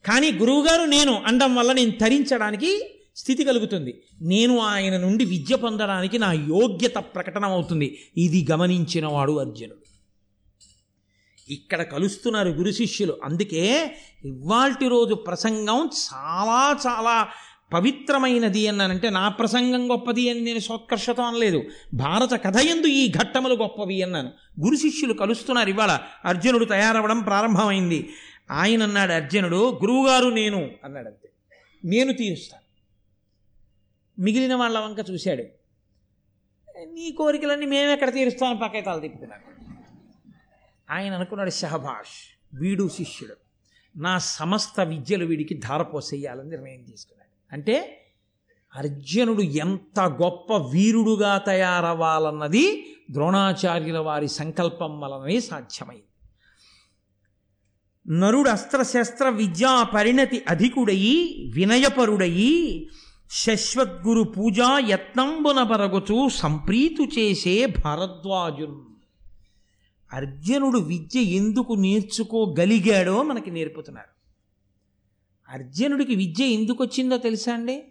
[SPEAKER 1] కానీ గురువుగారు నేను అండం వల్ల నేను తరించడానికి స్థితి కలుగుతుంది. నేను ఆయన నుండి విద్య పొందడానికి నా యోగ్యత ప్రకటన అవుతుంది ఇది గమనించినవాడు అర్జునుడు. ఇక్కడ కలుస్తున్నారు గురు శిష్యులు. అందుకే ఇవాల్టి రోజు ప్రసంగం చాలా చాలా పవిత్రమైనది అన్నానంటే నా ప్రసంగం గొప్పది అని నేను సోత్కర్షతో అనలేదు. భారత కథ ఎందు ఈ ఘట్టములు గొప్పవి అన్నాను. గురు శిష్యులు కలుస్తున్నారు ఇవాళ. అర్జునుడు తయారవడం ప్రారంభమైంది. ఆయన అన్నాడు అర్జునుడు గురువుగారు నేను అన్నాడు అంతే నేను తీరుస్తాను. మిగిలిన వాళ్ళ వంక చూశాడు. నీ కోరికలన్నీ మేమెక్కడ తీరుస్తామని తల తిప్పుకున్నాను ఆయన అనుకున్నాడు షహబాష్ వీడు శిష్యుడు. నా సమస్త విద్యలు వీడికి ధారపోసేయాలని నిర్ణయం తీసుకున్నాడు. అంటే అర్జునుడు ఎంత గొప్ప వీరుడుగా తయారవ్వాలన్నది ద్రోణాచార్యుల వారి సంకల్పం వలనే సాధ్యమైంది. నరుడు అస్త్రశస్త్ర విద్యా పరిణతి అధికుడయి వినయపరుడయి శశ్వద్గురు పూజా యత్నంబున బరగుచు సంప్రీతు చేసే భరద్వాజున్. అర్జునుడు విద్య ఎందుకు నేర్చుకోగలిగాడో మనకి నేర్పుతున్నారు. అర్జునుడికి విద్య ఎందుకు వచ్చిందో తెలుసా అండి?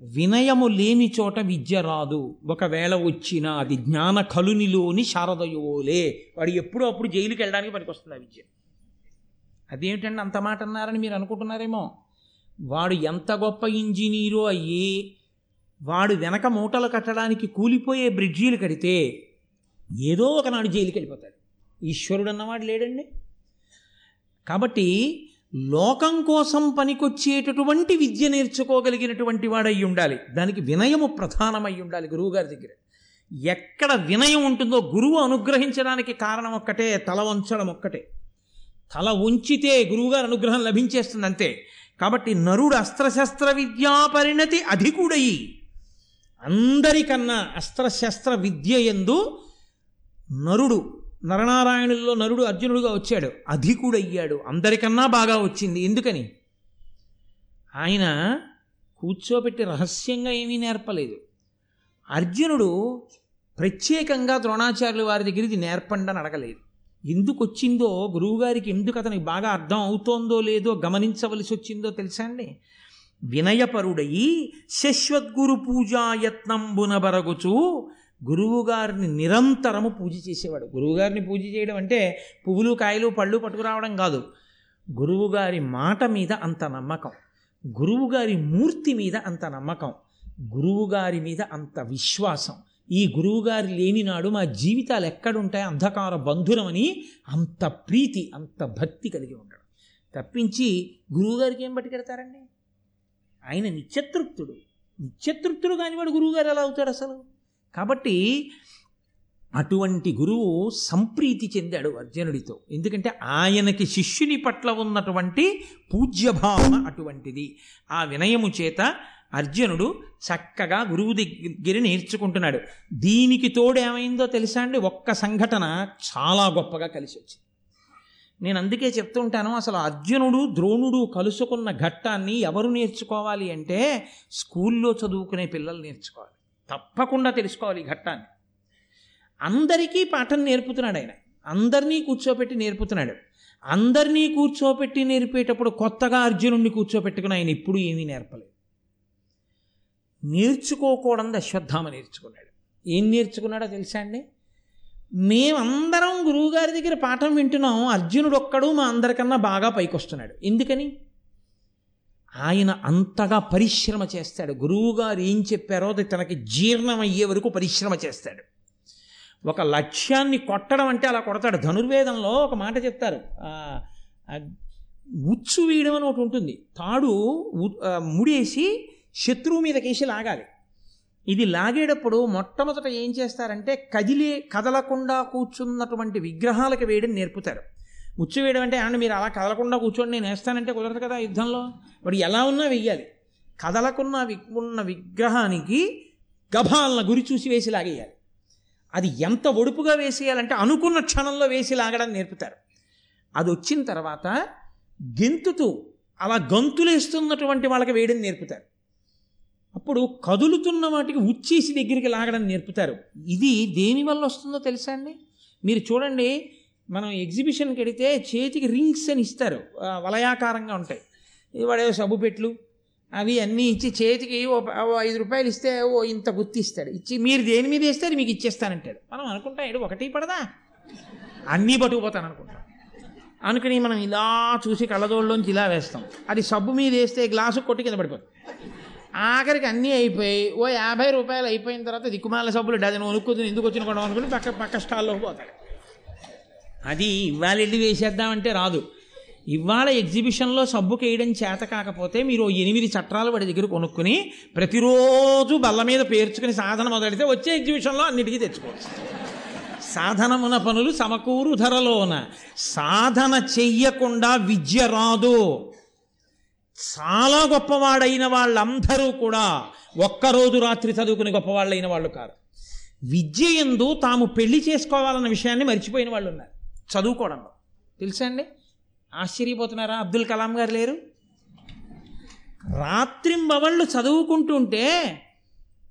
[SPEAKER 1] వినయము లేని చోట విద్య రాదు. ఒకవేళ వచ్చినా అది జ్ఞాన కలునిలోని శారదయోలే. వాడు ఎప్పుడో అప్పుడు జైలుకి వెళ్ళడానికి పనికొస్తుంది ఆ విద్య. అదేమిటండి అంత మాట అన్నారని మీరు అనుకుంటున్నారేమో? వాడు ఎంత గొప్ప ఇంజనీరో అయ్యి వాడు వెనక మూటలు కట్టడానికి కూలిపోయే బ్రిడ్జీలు కడితే ఏదో ఒకనాడు జైలుకి వెళ్ళిపోతాడు. ఈశ్వరుడు అన్నవాడు లేడండి. కాబట్టి లోకం కోసం పనికొచ్చేటటువంటి విద్య నేర్చుకోగలిగినటువంటి వాడై ఉండాలి. దానికి వినయము ప్రధానమై ఉండాలి గురువుగారి దగ్గర. ఎక్కడ వినయం ఉంటుందో గురువు అనుగ్రహించడానికి కారణం ఒక్కటే తల వంచడం ఒక్కటే. తల ఉంచితే గురువుగారు అనుగ్రహం లభించేస్తుంది అంతే కాబట్టి నరుడు అస్త్రశస్త్ర విద్యా పరిణతి అధికుడయి అందరికన్నా అస్త్రశస్త్ర విద్య ఎందు నరుడు నరనారాయణుల్లో నరుడు అర్జునుడుగా వచ్చాడు. అధికుడయ్యాడు. అందరికన్నా బాగా వచ్చింది. ఎందుకని? ఆయన కూర్చోబెట్టి రహస్యంగా ఏమీ నేర్పలేదు. అర్జునుడు ప్రత్యేకంగా ద్రోణాచార్యుల వారి దగ్గర ఇది నేర్పండి అని అడగలేదు. ఎందుకు వచ్చిందో గురువుగారికి ఎందుకు అతనికి బాగా అర్థం అవుతోందో లేదో గమనించవలసి వచ్చిందో తెలుసా అండి? వినయపరుడయి శశ్వద్గురు పూజాయత్నంబున బరగుచు గురువుగారిని నిరంతరము పూజ చేసేవాడు. గురువుగారిని పూజ చేయడం అంటే పువ్వులు కాయలు పళ్ళు పట్టుకురావడం కాదు. గురువుగారి మాట మీద అంత నమ్మకం. గురువుగారి మూర్తి మీద అంత నమ్మకం. గురువుగారి మీద అంత విశ్వాసం. ఈ గురువుగారి లేనినాడు మా జీవితాలు ఎక్కడుంటాయి? అంధకార బంధురమని అంత ప్రీతి అంత భక్తి కలిగి ఉండడం. తప్పించి గురువుగారికి ఏం పట్టుకెడతారండి? ఆయన నిత్యతృప్తుడు. నిత్యతృప్తుడు కానివాడు గురువుగారు ఎలా అవుతాడు అసలు? కాబట్టి అటువంటి గురువు సంప్రీతి చెందాడు అర్జునుడితో. ఎందుకంటే ఆయనకి శిష్యుని పట్ల ఉన్నటువంటి పూజ్యభావన అటువంటిది. ఆ వినయము చేత అర్జునుడు చక్కగా గురువు దగ్గర నేర్చుకుంటున్నాడు. దీనికి తోడు ఏమైందో తెలుసా అండి? ఒక్క సంఘటన చాలా గొప్పగా కలిసి వచ్చింది నేను అందుకే చెప్తూ ఉంటాను అసలు అర్జునుడు ద్రోణుడు కలుసుకున్న ఘట్టాన్ని ఎవరు నేర్చుకోవాలి అంటే స్కూల్లో చదువుకునే పిల్లలు నేర్చుకోవాలి. తప్పకుండా తెలుసుకోవాలి ఈ ఘట్టాన్ని. అందరికీ పాఠం నేర్పుతున్నాడు ఆయన. అందరినీ కూర్చోపెట్టి నేర్పుతున్నాడు. అందరినీ కూర్చోపెట్టి నేర్పేటప్పుడు కొత్తగా అర్జునుడిని కూర్చోపెట్టుకుని ఆయన ఎప్పుడూ ఏమీ నేర్పలేదు. నేర్చుకోకూడదు అశ్వత్థామ నేర్చుకున్నాడు. ఏం నేర్చుకున్నాడో తెలుసా అండి? మేమందరం గురువుగారి దగ్గర పాఠం వింటున్నాం అర్జునుడు ఒక్కడు మా అందరికన్నా బాగా పైకొస్తున్నాడు. ఎందుకని? ఆయన అంతగా పరిశ్రమ చేస్తాడు. గురువుగారు ఏం చెప్పారో అది తనకి జీర్ణం అయ్యే వరకు పరిశ్రమ చేస్తాడు. ఒక లక్ష్యాన్ని కొట్టడం అంటే అలా కొడతాడు. ధనుర్వేదంలో ఒక మాట చెప్తారు. ఉచ్చు వేయడం అని ఒకటి ఉంటుంది. తాడు ముడేసి శత్రువు మీద కేసి లాగాలి. ఇది లాగేటప్పుడు మొట్టమొదట ఏం చేస్తారంటే కదిలే కదలకుండా కూర్చున్నటువంటి విగ్రహాలకు వేయడం నేర్పుతారు. ఉచ్చు వేయడం అంటే అండి మీరు అలా కదలకుండా కూర్చోండి నేను వేస్తానంటే కుదరదు కదా యుద్ధంలో? వాడు ఎలా ఉన్నా వెయ్యాలి. కదలకున్న ఉన్న విగ్రహానికి గభాలను గురి చూసి వేసి లాగేయాలి. అది ఎంత ఒడుపుగా వేసేయాలంటే అనుకున్న క్షణంలో వేసి లాగడం నేర్పుతారు. అది వచ్చిన తర్వాత గెంతుతూ అలా గంతులేస్తున్నటువంటి వాళ్ళకి వేయడం నేర్పుతారు. అప్పుడు కదులుతున్న వాటికి ఉచ్చేసి దగ్గరికి లాగడం నేర్పుతారు. ఇది దేనివల్ల వస్తుందో తెలుసా అండి? మీరు చూడండి మనం ఎగ్జిబిషన్కి వెడితే చేతికి రింగ్స్ అని ఇస్తారు. వలయాకారంగా ఉంటాయి. వాడేవో సబ్బు పెట్లు అవి అన్నీ ఇచ్చి చేతికి ఓ ఐదు రూపాయలు ఇస్తే ఓ ఇంత గుర్తిస్తాడు ఇచ్చి మీరు దేని మీద వేస్తే మీకు ఇచ్చేస్తానంటాడు. మనం అనుకుంటాం ఏడు ఒకటి పడదా? అన్నీ పట్టుకుపోతాను అనుకుంటాం. అనుకుని మనం ఇలా చూసి కళ్ళదోళ్ళలోంచి ఇలా వేస్తాం. అది సబ్బు మీద వేస్తే గ్లాసు కొట్టి కింద పడిపోతుంది. ఆఖరికి అన్నీ అయిపోయి ఓ యాభై రూపాయలు అయిపోయిన తర్వాత దిక్కుమాల సబ్బులు డజన్ వణుక్కుతుంది ఎందుకు వచ్చిన కూడా అనుకుని పక్క పక్క స్టాల్లో పోతాడు. అది ఇవాళ వెళ్ళి వేసేద్దామంటే రాదు. ఇవాళ ఎగ్జిబిషన్లో సబ్బుకి వేయడం చేత కాకపోతే మీరు ఎనిమిది చట్రాలు వాడి దగ్గర కొనుక్కుని ప్రతిరోజు బల్ల మీద పేర్చుకుని సాధన మొదలెడితే వచ్చే ఎగ్జిబిషన్లో అన్నిటికీ తెచ్చుకోవచ్చు. సాధనమున పనులు సమకూరు ధరలోన. సాధన చెయ్యకుండా విద్య రాదు. చాలా గొప్పవాడైన వాళ్ళందరూ కూడా ఒక్కరోజు రాత్రి చదువుకుని గొప్పవాళ్ళైన వాళ్ళు కాదు విద్య ఎందు తాము పెళ్ళి చేసుకోవాలన్న విషయాన్ని మర్చిపోయిన వాళ్ళు ఉన్నారు చదువుకోవడంలో. తెలుసా అండి? ఆశ్చర్యపోతున్నారా? అబ్దుల్ కలాం గారు లేరు? రాత్రింబవళ్ళు చదువుకుంటుంటే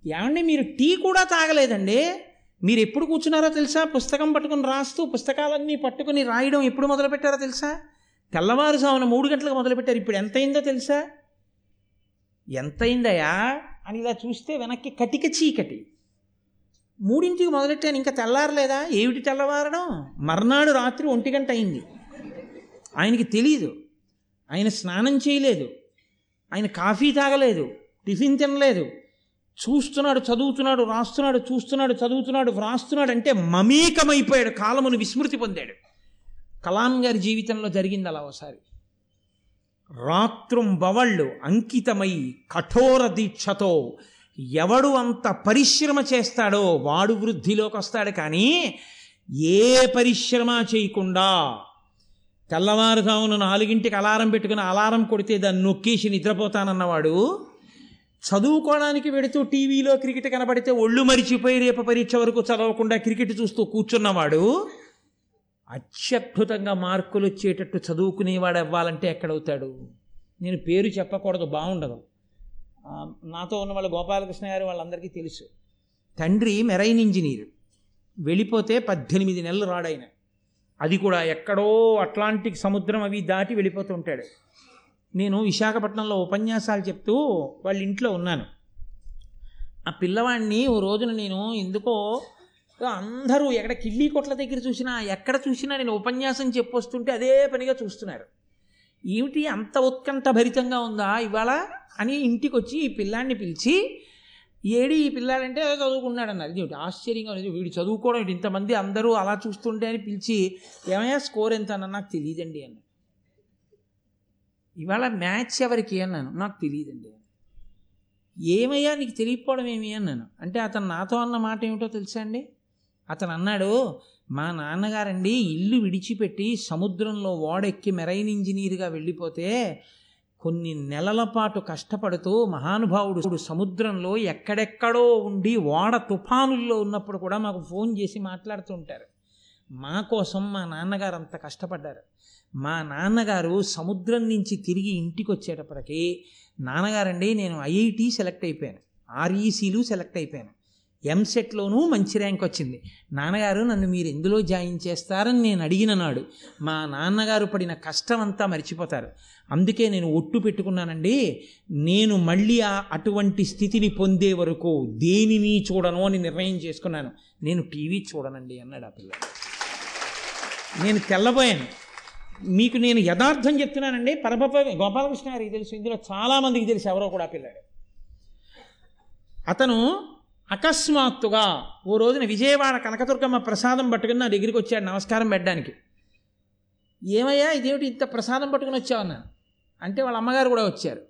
[SPEAKER 1] ఏమండి మీరు టీ కూడా తాగలేదండి? మీరు ఎప్పుడు కూర్చున్నారో తెలుసా? పుస్తకం పట్టుకుని రాస్తూ పుస్తకాలన్నీ పట్టుకుని రాయడం ఎప్పుడు మొదలుపెట్టారో తెలుసా? తెల్లవారుజామున మూడు గంటలకు మొదలుపెట్టారు. ఇప్పుడు ఎంతైందో తెలుసా? ఎంతైందయా అని ఇలా చూస్తే వెనక్కి కటిక చీకటి. మూడింటికి మొదలెట్టాను. ఇంకా తెల్లారలేదా? ఏమిటి తెల్లవారడం? మర్నాడు రాత్రి ఒంటి గంట అయింది. ఆయనకి తెలియదు ఆయన స్నానం చేయలేదు. ఆయన కాఫీ తాగలేదు. టిఫిన్ తినలేదు. చూస్తున్నాడు చదువుతున్నాడు రాస్తున్నాడు చూస్తున్నాడు చదువుతున్నాడు వ్రాస్తున్నాడు అంటే మమేకమైపోయాడు. కాలమును విస్మృతి పొందాడు. కలాం గారి జీవితంలో జరిగింది అలా ఒకసారి రాత్రం బవళ్ళు అంకితమై కఠోర దీక్షతో ఎవడు అంత పరిశ్రమ చేస్తాడో వాడు వృద్ధిలోకి వస్తాడు కానీ ఏ పరిశ్రమ చేయకుండా తెల్లవారుజామున నాలుగింటికి అలారం పెట్టుకుని అలారం కొడితే దాన్ని నొక్కేసి నిద్రపోతానన్నవాడు చదువుకోవడానికి వెడుతూ టీవీలో క్రికెట్ కనబడితే ఒళ్ళు మరిచిపోయి రేపు పరీక్ష వరకు చదవకుండా క్రికెట్ చూస్తూ కూర్చున్నవాడు అత్యద్భుతంగా మార్కులు వచ్చేటట్టు చదువుకునేవాడు అవ్వాలంటే ఎక్కడవుతాడు? నేను పేరు చెప్పకూడదు బాగుండదు నాతో ఉన్న వాళ్ళ గోపాలకృష్ణ గారు వాళ్ళందరికీ తెలుసు. తండ్రి మెరైన్ ఇంజనీర్. వెళ్ళిపోతే పద్దెనిమిది నెలలు రాడైన. అది కూడా ఎక్కడో అట్లాంటిక్ సముద్రం అవి దాటి వెళ్ళిపోతూ ఉంటాడు. నేను విశాఖపట్నంలో ఉపన్యాసాలు చెప్తూ వాళ్ళ ఇంట్లో ఉన్నాను. ఆ పిల్లవాడిని ఓ రోజున నేను ఎందుకో అందరూ ఎక్కడ కిళ్ళీ కొట్ల దగ్గర చూసినా ఎక్కడ చూసినా నేను ఉపన్యాసం చెప్పొస్తుంటే అదే పనిగా చూస్తున్నారు. ఏమిటి అంత ఉత్కంఠ భరితంగా ఉందా ఇవాళ అని ఇంటికి వచ్చి ఈ పిల్లాన్ని పిలిచి ఏడి ఈ పిల్లాడంటే ఏదో చదువుకున్నాడు అన్నారు ఇది ఆశ్చర్యంగా ఉంది. వీడు చదువుకోవడం ఏంటి? ఇంతమంది అందరూ అలా చూస్తుంటే అని పిలిచి ఏమయ్యా స్కోర్ ఎంత? అన్న నాకు తెలియదండి అన్న ఇవాళ మ్యాచ్ ఎవరికి అన్నాను? నాకు తెలియదండి ఏమయ్యా నీకు తెలియకపోవడం ఏమి? అన్నాను. అంటే అతను నాతో అన్న మాట ఏమిటో తెలుసా అండి? అతను అన్నాడు మా నాన్నగారండి ఇల్లు విడిచిపెట్టి సముద్రంలో ఓడెక్కి మెరైన్ ఇంజనీర్గా వెళ్ళిపోతే కొన్ని నెలల పాటు కష్టపడుతూ మహానుభావుడు సముద్రంలో ఎక్కడెక్కడో ఉండి ఓడ తుఫానుల్లో ఉన్నప్పుడు కూడా మాకు ఫోన్ చేసి మాట్లాడుతూ ఉంటారు. మా కోసం మా నాన్నగారు అంత కష్టపడ్డారు. మా నాన్నగారు సముద్రం నుంచి తిరిగి ఇంటికి వచ్చేటప్పటికి నాన్నగారండి నేను ఐఐటి సెలెక్ట్ అయిపోయాను. ఆర్ఈసీలు సెలెక్ట్ అయిపోయాను. ఎంసెట్లోనూ మంచి ర్యాంక్ వచ్చింది. నాన్నగారు నన్ను మీరు ఎందులో జాయిన్ చేస్తారని నేను అడిగిన నాడు మా నాన్నగారు పడిన కష్టం అంతా మర్చిపోతారు. అందుకే నేను ఒట్టు పెట్టుకున్నానండి నేను మళ్ళీ ఆ అటువంటి స్థితిని పొందే వరకు దేనిని చూడను అని నిర్ణయం చేసుకున్నాను. నేను టీవీ చూడనండి అన్నాడు ఆ పిల్లడు నేను తెల్లబోయాను. మీకు నేను యథార్థం చెప్తున్నానండి పరమప గోపాలకృష్ణ గారికి తెలుసు ఇందులో చాలామందికి తెలుసు ఎవరో కూడా పిల్లాడు. అతను అకస్మాత్తుగా ఓ రోజున విజయవాడ కనకదుర్గమ్మ ప్రసాదం పట్టుకుని నా దగ్గరికి వచ్చాడు నమస్కారం పెట్టడానికి. ఏమయ్యా ఇదేమిటి ఇంత ప్రసాదం పట్టుకుని వచ్చావన్నాను అంటే వాళ్ళ అమ్మగారు కూడా వచ్చారు.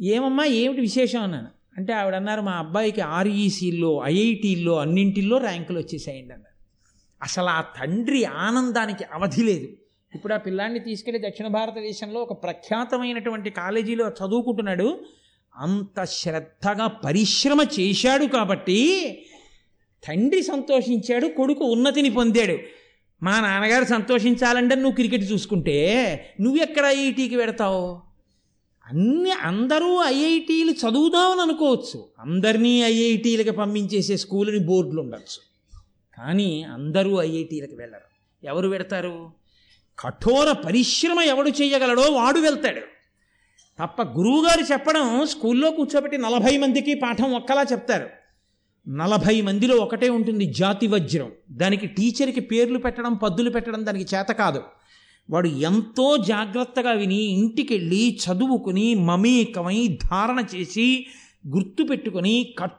[SPEAKER 1] ఏమమ్మా ఏమిటి విశేషం అన్నాను. అంటే ఆవిడ అన్నారు మా అబ్బాయికి ఆర్ఈసీల్లో ఐఐటీల్లో అన్నింటిల్లో ర్యాంకులు వచ్చేసాయండి అన్నారు. అసలు ఆ తండ్రి ఆనందానికి అవధి లేదు. ఇప్పుడు ఆ పిల్లాన్ని తీసుకెళ్ళి దక్షిణ భారతదేశంలో ఒక ప్రఖ్యాతమైనటువంటి కాలేజీలో చదువుకుంటున్నాడు. అంత శ్రద్ధగా పరిశ్రమ చేశాడు కాబట్టి తండ్రి సంతోషించాడు కొడుకు ఉన్నతిని పొందాడు. మా నాన్నగారు సంతోషించాలంటే నువ్వు క్రికెట్ చూసుకుంటే నువ్వెక్కడ ఐఐటీకి పెడతావు అన్ని అందరూ ఐఐటీలు చదువుదామని అనుకోవచ్చు. అందరినీ ఐఐటీలకు పంపించేసే స్కూల్ని బోర్డులు ఉండొచ్చు. కానీ అందరూ ఐఐటీలకు వెళ్ళరు. ఎవరు పెడతారు కఠోర పరిశ్రమ ఎవడు చేయగలడో వాడు వెళ్తాడు. తప్ప గురువుగారు చెప్పడం స్కూల్లో కూర్చోబెట్టి నలభై మందికి పాఠం ఒక్కలా చెప్తారు. నలభై మందిలో ఒకటే ఉంటుంది జాతి వజ్రం. దానికి టీచర్కి పేర్లు పెట్టడం పద్దులు పెట్టడం దానికి చేత కాదు. వాడు ఎంతో జాగ్రత్తగా విని ఇంటికెళ్ళి చదువుకుని మమేకమై ధారణ చేసి గుర్తుపెట్టుకొని కట్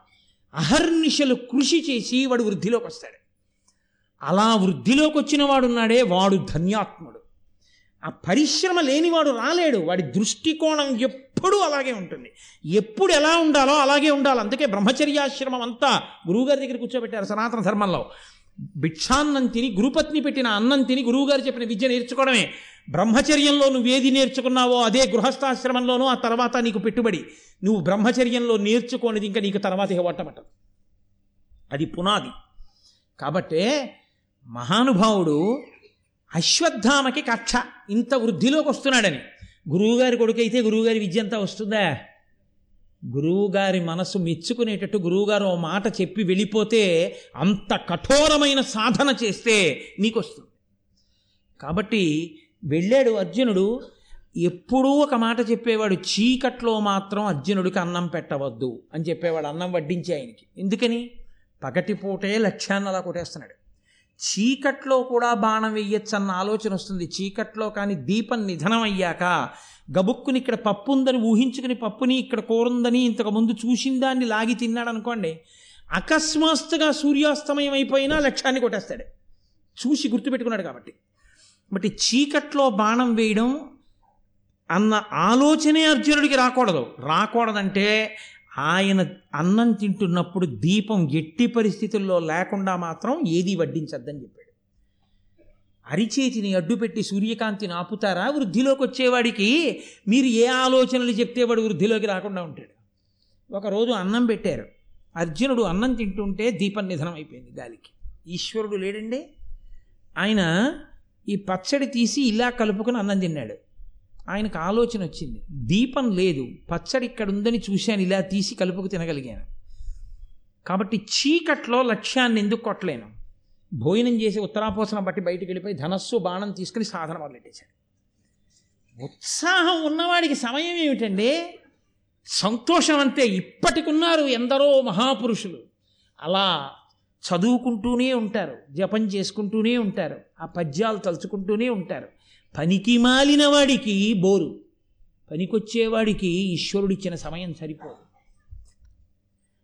[SPEAKER 1] అహర్నిశలు కృషి చేసి వాడు వృద్ధిలోకి వస్తాడు అలా వృద్ధిలోకి వచ్చిన వాడున్నాడే వాడు ధన్యాత్ముడు. ఆ పరిశ్రమ లేనివాడు రాలేడు. వాడి దృష్టికోణం ఎప్పుడూ అలాగే ఉంటుంది. ఎప్పుడు ఎలా ఉండాలో అలాగే ఉండాలి. అందుకే బ్రహ్మచర్యాశ్రమం అంతా గురువుగారి దగ్గర కూర్చోబెట్టారు సనాతన ధర్మంలో. భిక్షాన్నం తిని గురుపత్ని పెట్టిన అన్నం తిని గురువుగారు చెప్పిన విద్య నేర్చుకోవడమే. బ్రహ్మచర్యంలో నువ్వేది నేర్చుకున్నావో అదే గృహస్థాశ్రమంలోనూ ఆ తర్వాత నీకు పెట్టుబడి. నువ్వు బ్రహ్మచర్యంలో నేర్చుకోనిది ఇంకా నీకు తర్వాత ఇక అది పునాది. కాబట్టే మహానుభావుడు అశ్వత్థామకి కక్ష. ఇంత వృద్ధిలోకి వస్తున్నాడని గురువుగారి కొడుకైతే గురువుగారి విద్య అంతా వస్తుందా? గురువుగారి మనసు మెచ్చుకునేటట్టు గురువుగారు ఓ మాట చెప్పి వెళ్ళిపోతే అంత కఠోరమైన సాధన చేస్తే నీకు వస్తుంది కాబట్టి వెళ్ళాడు అర్జునుడు. ఎప్పుడూ ఒక మాట చెప్పేవాడు చీకట్లో మాత్రం అర్జునుడికి అన్నం పెట్టవద్దు అని చెప్పేవాడు అన్నం వడ్డించి ఆయనకి. ఎందుకని? పగటిపూటే లక్ష్యాన్ని అలా కొట్టేస్తున్నాడు. చీకట్లో కూడా బాణం వెయ్యొచ్చు అన్న ఆలోచన వస్తుంది. చీకట్లో కానీ దీపం నిధనం అయ్యాక గబుక్కుని ఇక్కడ పప్పు ఉందని ఊహించుకుని పప్పుని ఇక్కడ కూరుందని ఇంతకు ముందు చూసిన దాన్ని లాగి తిన్నాడు అనుకోండి అకస్మాత్తుగా సూర్యాస్తమయం అయిపోయినా లక్ష్యాన్ని కొట్టేస్తాడు. చూసి గుర్తుపెట్టుకున్నాడు కాబట్టి. బట్ చీకట్లో బాణం వేయడం అన్న ఆలోచనే అర్జునుడికి రాకూడదు. రాకూడదంటే ఆయన అన్నం తింటున్నప్పుడు దీపం ఎట్టి పరిస్థితుల్లో లేకుండా మాత్రం ఏది వడ్డించద్దని చెప్పాడు. అరిచేతిని అడ్డుపెట్టి సూర్యకాంతిని ఆపుతారా? వృద్ధిలోకి వచ్చేవాడికి మీరు ఏ ఆలోచనలు చెప్తే వాడు వృద్ధిలోకి రాకుండా ఉంటాడు. ఒకరోజు అన్నం పెట్టారు. అర్జునుడు అన్నం తింటుంటే దీపం నిధనం అయిపోయింది గాలికి. ఈశ్వరుడు లేడండి. ఆయన ఈ పచ్చడి తీసి ఇలా కలుపుకొని అన్నం తిన్నాడు. ఆయనకు ఆలోచన వచ్చింది. దీపం లేదు. పచ్చడి ఇక్కడ ఉందని చూశాను. ఇలా తీసి కలుపుకు తినగలిగాను. కాబట్టి చీకట్లో లక్ష్యాన్ని ఎందుకు కొట్టలేను? భోజనం చేసి ఉత్తరాపోసనం బట్టి బయటికి వెళ్ళిపోయి ధనస్సు బాణం తీసుకుని సాధన మొదలెట్టేశాడు ఉత్సాహం ఉన్నవాడికి సమయం ఏమిటండి? సంతోషం అంతే. ఇప్పటికున్నారు ఎందరో మహాపురుషులు. అలా చదువుకుంటూనే ఉంటారు. జపం చేసుకుంటూనే ఉంటారు. ఆ పద్యాలు తలుచుకుంటూనే ఉంటారు. పనికి మాలిన వాడికి బోరు పనికొచ్చేవాడికి ఈశ్వరుడిచ్చిన సమయం సరిపోదు.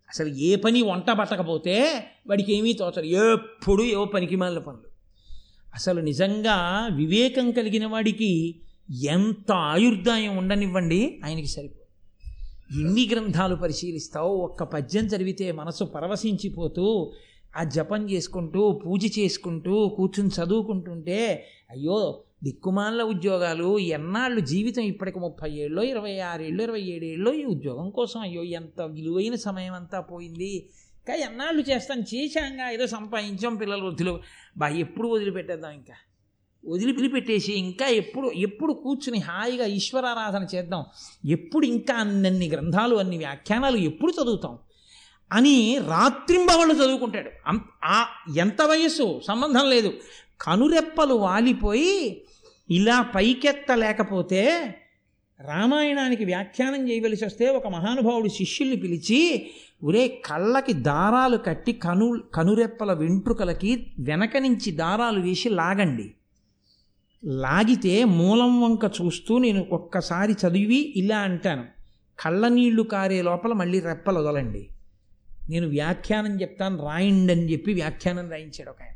[SPEAKER 1] అసలు ఏ పని వంట పట్టకపోతే వాడికి ఏమీ తోచదు. ఎప్పుడు ఏవో పనికి మాలిన పనులు. అసలు నిజంగా వివేకం కలిగిన వాడికి ఎంత ఆయుర్దాయం ఉండనివ్వండి ఆయనకి సరిపోదు. ఎన్ని గ్రంథాలు పరిశీలిస్తావు ఒక్క పద్యం చదివితే మనసు పరవశించిపోతూ ఆ జపం చేసుకుంటూ పూజ చేసుకుంటూ కూర్చుని చదువుకుంటుంటే అయ్యో దిక్కుమాల ఉద్యోగాలు ఎన్నాళ్ళు జీవితం ఇప్పటికి ముప్పై ఏళ్ళు ఇరవై ఆరేళ్ళు ఇరవై ఏడేళ్ళు ఈ ఉద్యోగం కోసం అయ్యో ఎంత విలువైన సమయం అంతా పోయింది. ఇంకా ఎన్నాళ్ళు చేస్తాను చేశాంగా ఏదో సంపాదించాం పిల్లలు వదిలి బా ఎప్పుడు వదిలిపెట్టేద్దాం ఇంకా? వదిలిపెట్టేసి ఇంకా ఎప్పుడు ఎప్పుడు కూర్చుని హాయిగా ఈశ్వరారాధన చేద్దాం. ఎప్పుడు ఇంకా అన్నన్ని గ్రంథాలు అన్ని వ్యాఖ్యానాలు ఎప్పుడు చదువుతాం? అని రాత్రింబవళ్ళు చదువుకుంటాడు. ఆ ఎంత వయస్సు? సంబంధం లేదు. కనురెప్పలు వాలిపోయి ఇలా పైకెత్తలేకపోతే రామాయణానికి వ్యాఖ్యానం చేయవలసి వస్తే ఒక మహానుభావుడు శిష్యుల్ని పిలిచి ఒరే కళ్ళకి దారాలు కట్టి కను కనురెప్పల వెంట్రుకలకి వెనక నుంచి దారాలు వేసి లాగండి. లాగితే మూలం వంక చూస్తూ నేను ఒక్కసారి చదివి ఇలా అంటాను. కళ్ళ నీళ్ళు కారే లోపల మళ్ళీ రెప్పలు వదలండి. నేను వ్యాఖ్యానం చెప్తాను రాయండి అని చెప్పి వ్యాఖ్యానం రాయించాడు ఒక ఆయన.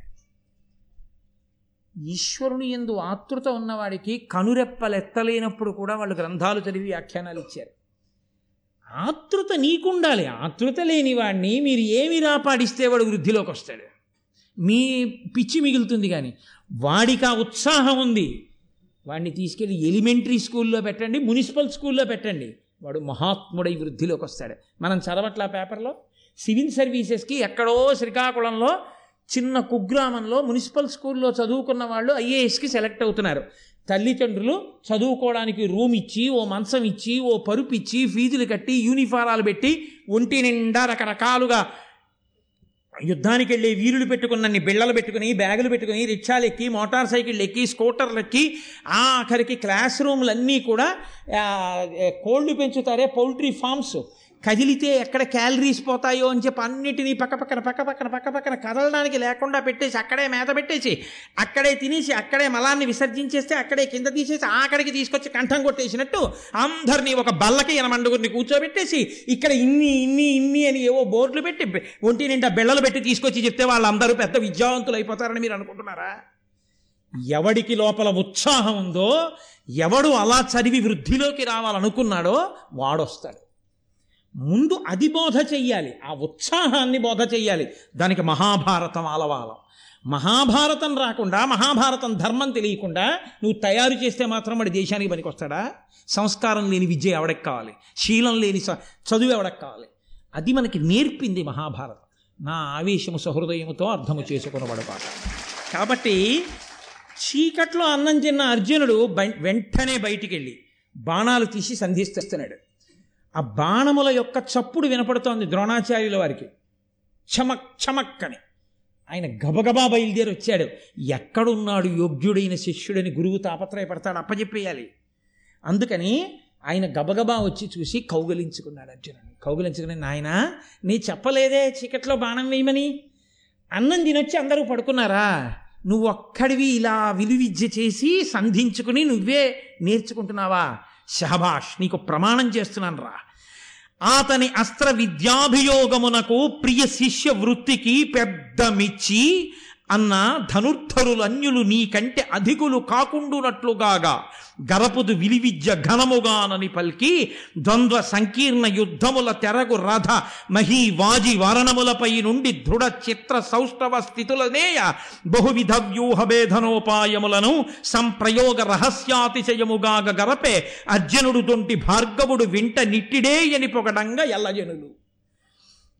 [SPEAKER 1] ఈశ్వరుని ఎందు ఆతృత ఉన్నవాడికి కనురెప్పలెత్తలేనప్పుడు కూడా వాళ్ళు గ్రంథాలు చదివి వ్యాఖ్యానాలు ఇచ్చారు. ఆతృత నీకుండాలి. ఆతృత లేని వాడిని మీరు ఏమి రాపాడిస్తే వాడు వృద్ధిలోకి వస్తాడు. మీ పిచ్చి మిగులుతుంది కానీ వాడికి ఆ ఉత్సాహం ఉంది. వాడిని తీసుకెళ్ళి ఎలిమెంటరీ స్కూల్లో పెట్టండి మున్సిపల్ స్కూల్లో పెట్టండి. వాడు మహాత్ముడై వృద్ధిలోకి వస్తాడు. మనం చదవట్ల పేపర్లో? సివిల్ సర్వీసెస్కి ఎక్కడో శ్రీకాకుళంలో చిన్న కుగ్రామంలో మున్సిపల్ స్కూల్లో చదువుకున్న వాళ్ళు ఐఏఎస్కి సెలెక్ట్ అవుతున్నారు. తల్లిదండ్రులు చదువుకోవడానికి రూమ్ ఇచ్చి ఓ మంచం ఇచ్చి ఓ పరుపు ఇచ్చి ఫీజులు కట్టి యూనిఫారాలు పెట్టి ఒంటి నిండా రకరకాలుగా యుద్ధానికి వెళ్ళే వీరులు పెట్టుకున్నన్ని బిళ్ళలు పెట్టుకుని బ్యాగులు పెట్టుకుని రిక్షాలు ఎక్కి మోటార్ సైకిళ్ళు ఎక్కి స్కూటర్లు ఎక్కి ఆఖరికి క్లాస్ రూమ్లన్నీ కూడా కోళ్ళు పెంచుతారే పౌల్ట్రీ ఫార్మ్స్ కదిలితే ఎక్కడ క్యాలరీస్ పోతాయో అని చెప్పి అన్నిటినీ పక్క పక్కన పక్క పక్కన పక్క పక్కన కదలడానికి లేకుండా పెట్టేసి అక్కడే మేత పెట్టేసి అక్కడే తినేసి అక్కడే మలాన్ని విసర్జించేస్తే అక్కడే కింద తీసేసి ఆఖరికి తీసుకొచ్చి కంఠం కొట్టేసినట్టు అందరినీ ఒక బల్లకి ఎనమండుగురిని కూర్చోబెట్టేసి ఇక్కడ ఇన్ని ఇన్ని ఇన్ని అని ఏవో బోర్డులు పెట్టి ఒంటి నిండా బిళ్ళలు పెట్టి తీసుకొచ్చి చెప్తే వాళ్ళందరూ పెద్ద విద్యావంతులు అయిపోతారని మీరు అనుకుంటున్నారా? ఎవడికి లోపల ఉత్సాహం ఉందో ఎవడు అలా చదివి వృద్ధిలోకి రావాలనుకున్నాడో వాడొస్తాడు. ముందు అది బోధ చెయ్యాలి ఆ ఉత్సాహాన్ని బోధ చెయ్యాలి. దానికి మహాభారతం ఆలవాలం. మహాభారతం రాకుండా మహాభారతం ధర్మం తెలియకుండా నువ్వు తయారు చేస్తే మాత్రం వాడి దేశానికి పనికొస్తాడా? సంస్కారం లేని విద్య ఎవడకి కావాలి? శీలం లేని చదువు ఎవడకి కావాలి? అది మనకి నేర్పింది మహాభారతం. నా ఆవేశము సహృదయముతో అర్థము చేసుకున్నవాడు పాట కాబట్టి చీకట్లో అన్నం తిన్న అర్జునుడు వెంటనే బయటికి వెళ్ళి బాణాలు తీసి సంధిస్తున్నాడు ఆ బాణముల యొక్క చప్పుడు వినపడుతోంది ద్రోణాచార్యుల వారికి. చమక్ చమక్ అని ఆయన గబగబా బయలుదేరి వచ్చాడు. ఎక్కడున్నాడు యోగ్యుడైన శిష్యుడని గురువు తాపత్రయపడతాడు అప్పచెప్పేయాలి అందుకని ఆయన గబగబా వచ్చి చూసి కౌగలించుకున్నాడు అర్జునుని కౌగలించుకుని నాయన నీ చెప్పలేదే చీకట్లో బాణం వేయమని? అన్నం తినొచ్చి అందరూ పడుకున్నారా? నువ్వు ఒక్కడివి ఇలా విలువిద్య చేసి సంధించుకుని నువ్వే నేర్చుకుంటున్నావా? శహబాష్ నీకు ప్రమాణం చేస్తున్నాను రా. అతని అస్త్ర విద్యాభియోగమునకు ప్రియ శిష్య వృత్తికి పెద్ద మిచ్చి అన్న ధనుర్ధరులు అన్యులు నీకంటే అధికులు కాకుండునట్లుగాగా గరపుదు విలివిద్య ఘనముగానని పల్కి ద్వంద్వ సంకీర్ణ యుద్ధముల తెరగు రథ మహీ వాజి వారణములపై నుండి దృఢ చిత్ర సౌష్ఠవ స్థితులనేయ బహువిధ వ్యూహ భేదనోపాయములను సంప్రయోగ రహస్యాతిశయముగాగ గరపే అర్జునుడు తొంటి భార్గవుడు వింట నిట్టిడే అని పొగడంగా ఎల్లజనులు.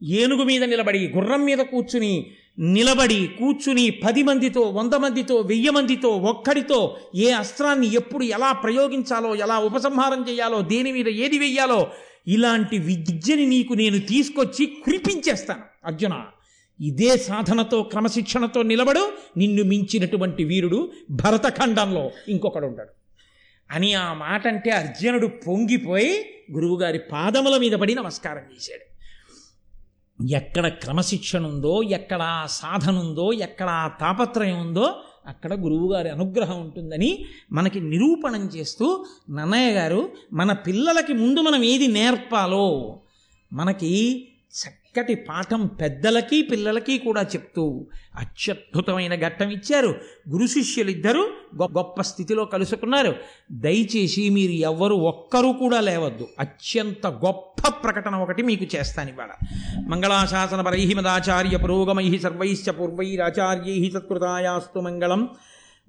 [SPEAKER 1] ఏనుగు మీద నిలబడి గుర్రం మీద కూర్చుని నిలబడి కూర్చుని పది మందితో వంద మందితో వెయ్యి మందితో ఒక్కడితో ఏ అస్త్రాన్ని ఎప్పుడు ఎలా ప్రయోగించాలో ఎలా ఉపసంహారం చేయాలో దేని మీద ఏది వెయ్యాలో ఇలాంటి విద్యని నీకు నేను తీసుకొచ్చి కురిపించేస్తాను. అర్జున ఇదే సాధనతో క్రమశిక్షణతో నిలబడు. నిన్ను మించినటువంటి వీరుడు భరతఖండంలో ఇంకొకడు ఉంటాడు అని ఆ మాట అంటే అర్జునుడు పొంగిపోయి గురువుగారి పాదముల మీద పడి నమస్కారం చేశాడు. ఎక్కడ క్రమశిక్షణ ఉందో ఎక్కడ సాధన ఉందో ఎక్కడ తాపత్రయం ఉందో అక్కడ గురువుగారి అనుగ్రహం ఉంటుందని మనకి నిరూపణం చేస్తూ నన్నయ్య గారు మన పిల్లలకి ముందు మనం ఏది నేర్పాలో మనకి చక్కటి పాఠం పెద్దలకి పిల్లలకి కూడా చెప్తూ అత్యద్భుతమైన ఘట్టం ఇచ్చారు. గురు శిష్యులిద్దరూ గొ- గొప్ప స్థితిలో కలుసుకున్నారు. దయచేసి మీరు ఎవ్వరు ఒక్కరూ కూడా లేవద్దు. అత్యంత గొప్ప ప్రకటన ఒకటి మీకు చేస్తాను ఇవాళ. మంగళాశాసన పరై మదాచార్య పురోగమై సర్వైశ్చ పూర్వైరాచార్యై సత్కృతాయాస్తు మంగళం.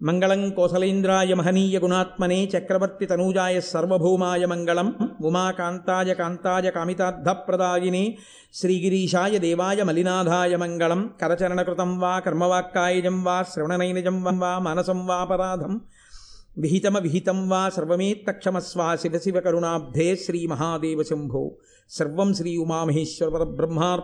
[SPEAKER 1] మంగళం కోసలేంద్రాయ మహనీయ గుణాత్మనే చక్రవర్తి తనూజాయ సర్వభౌమాయ మంగళం ఉమాకాంతాయ కాంతాయ కామితార్థప్రదాయినే శ్రీగిరీశాయ దేవాయ మలినాథాయ మంగళం కరచరణకృతం వా కర్మవాక్కాయజం వా శ్రవణనైనజం వా మానసం వాపరాధం విహితమ విహితం వా సర్వమేత్తక్షమస్వా శివ శివ కరుణాబ్ధే శ్రీ మహాదేవ శంభో. సర్వం శ్రీ ఉమామహేశ్వర బ్రహ్మార్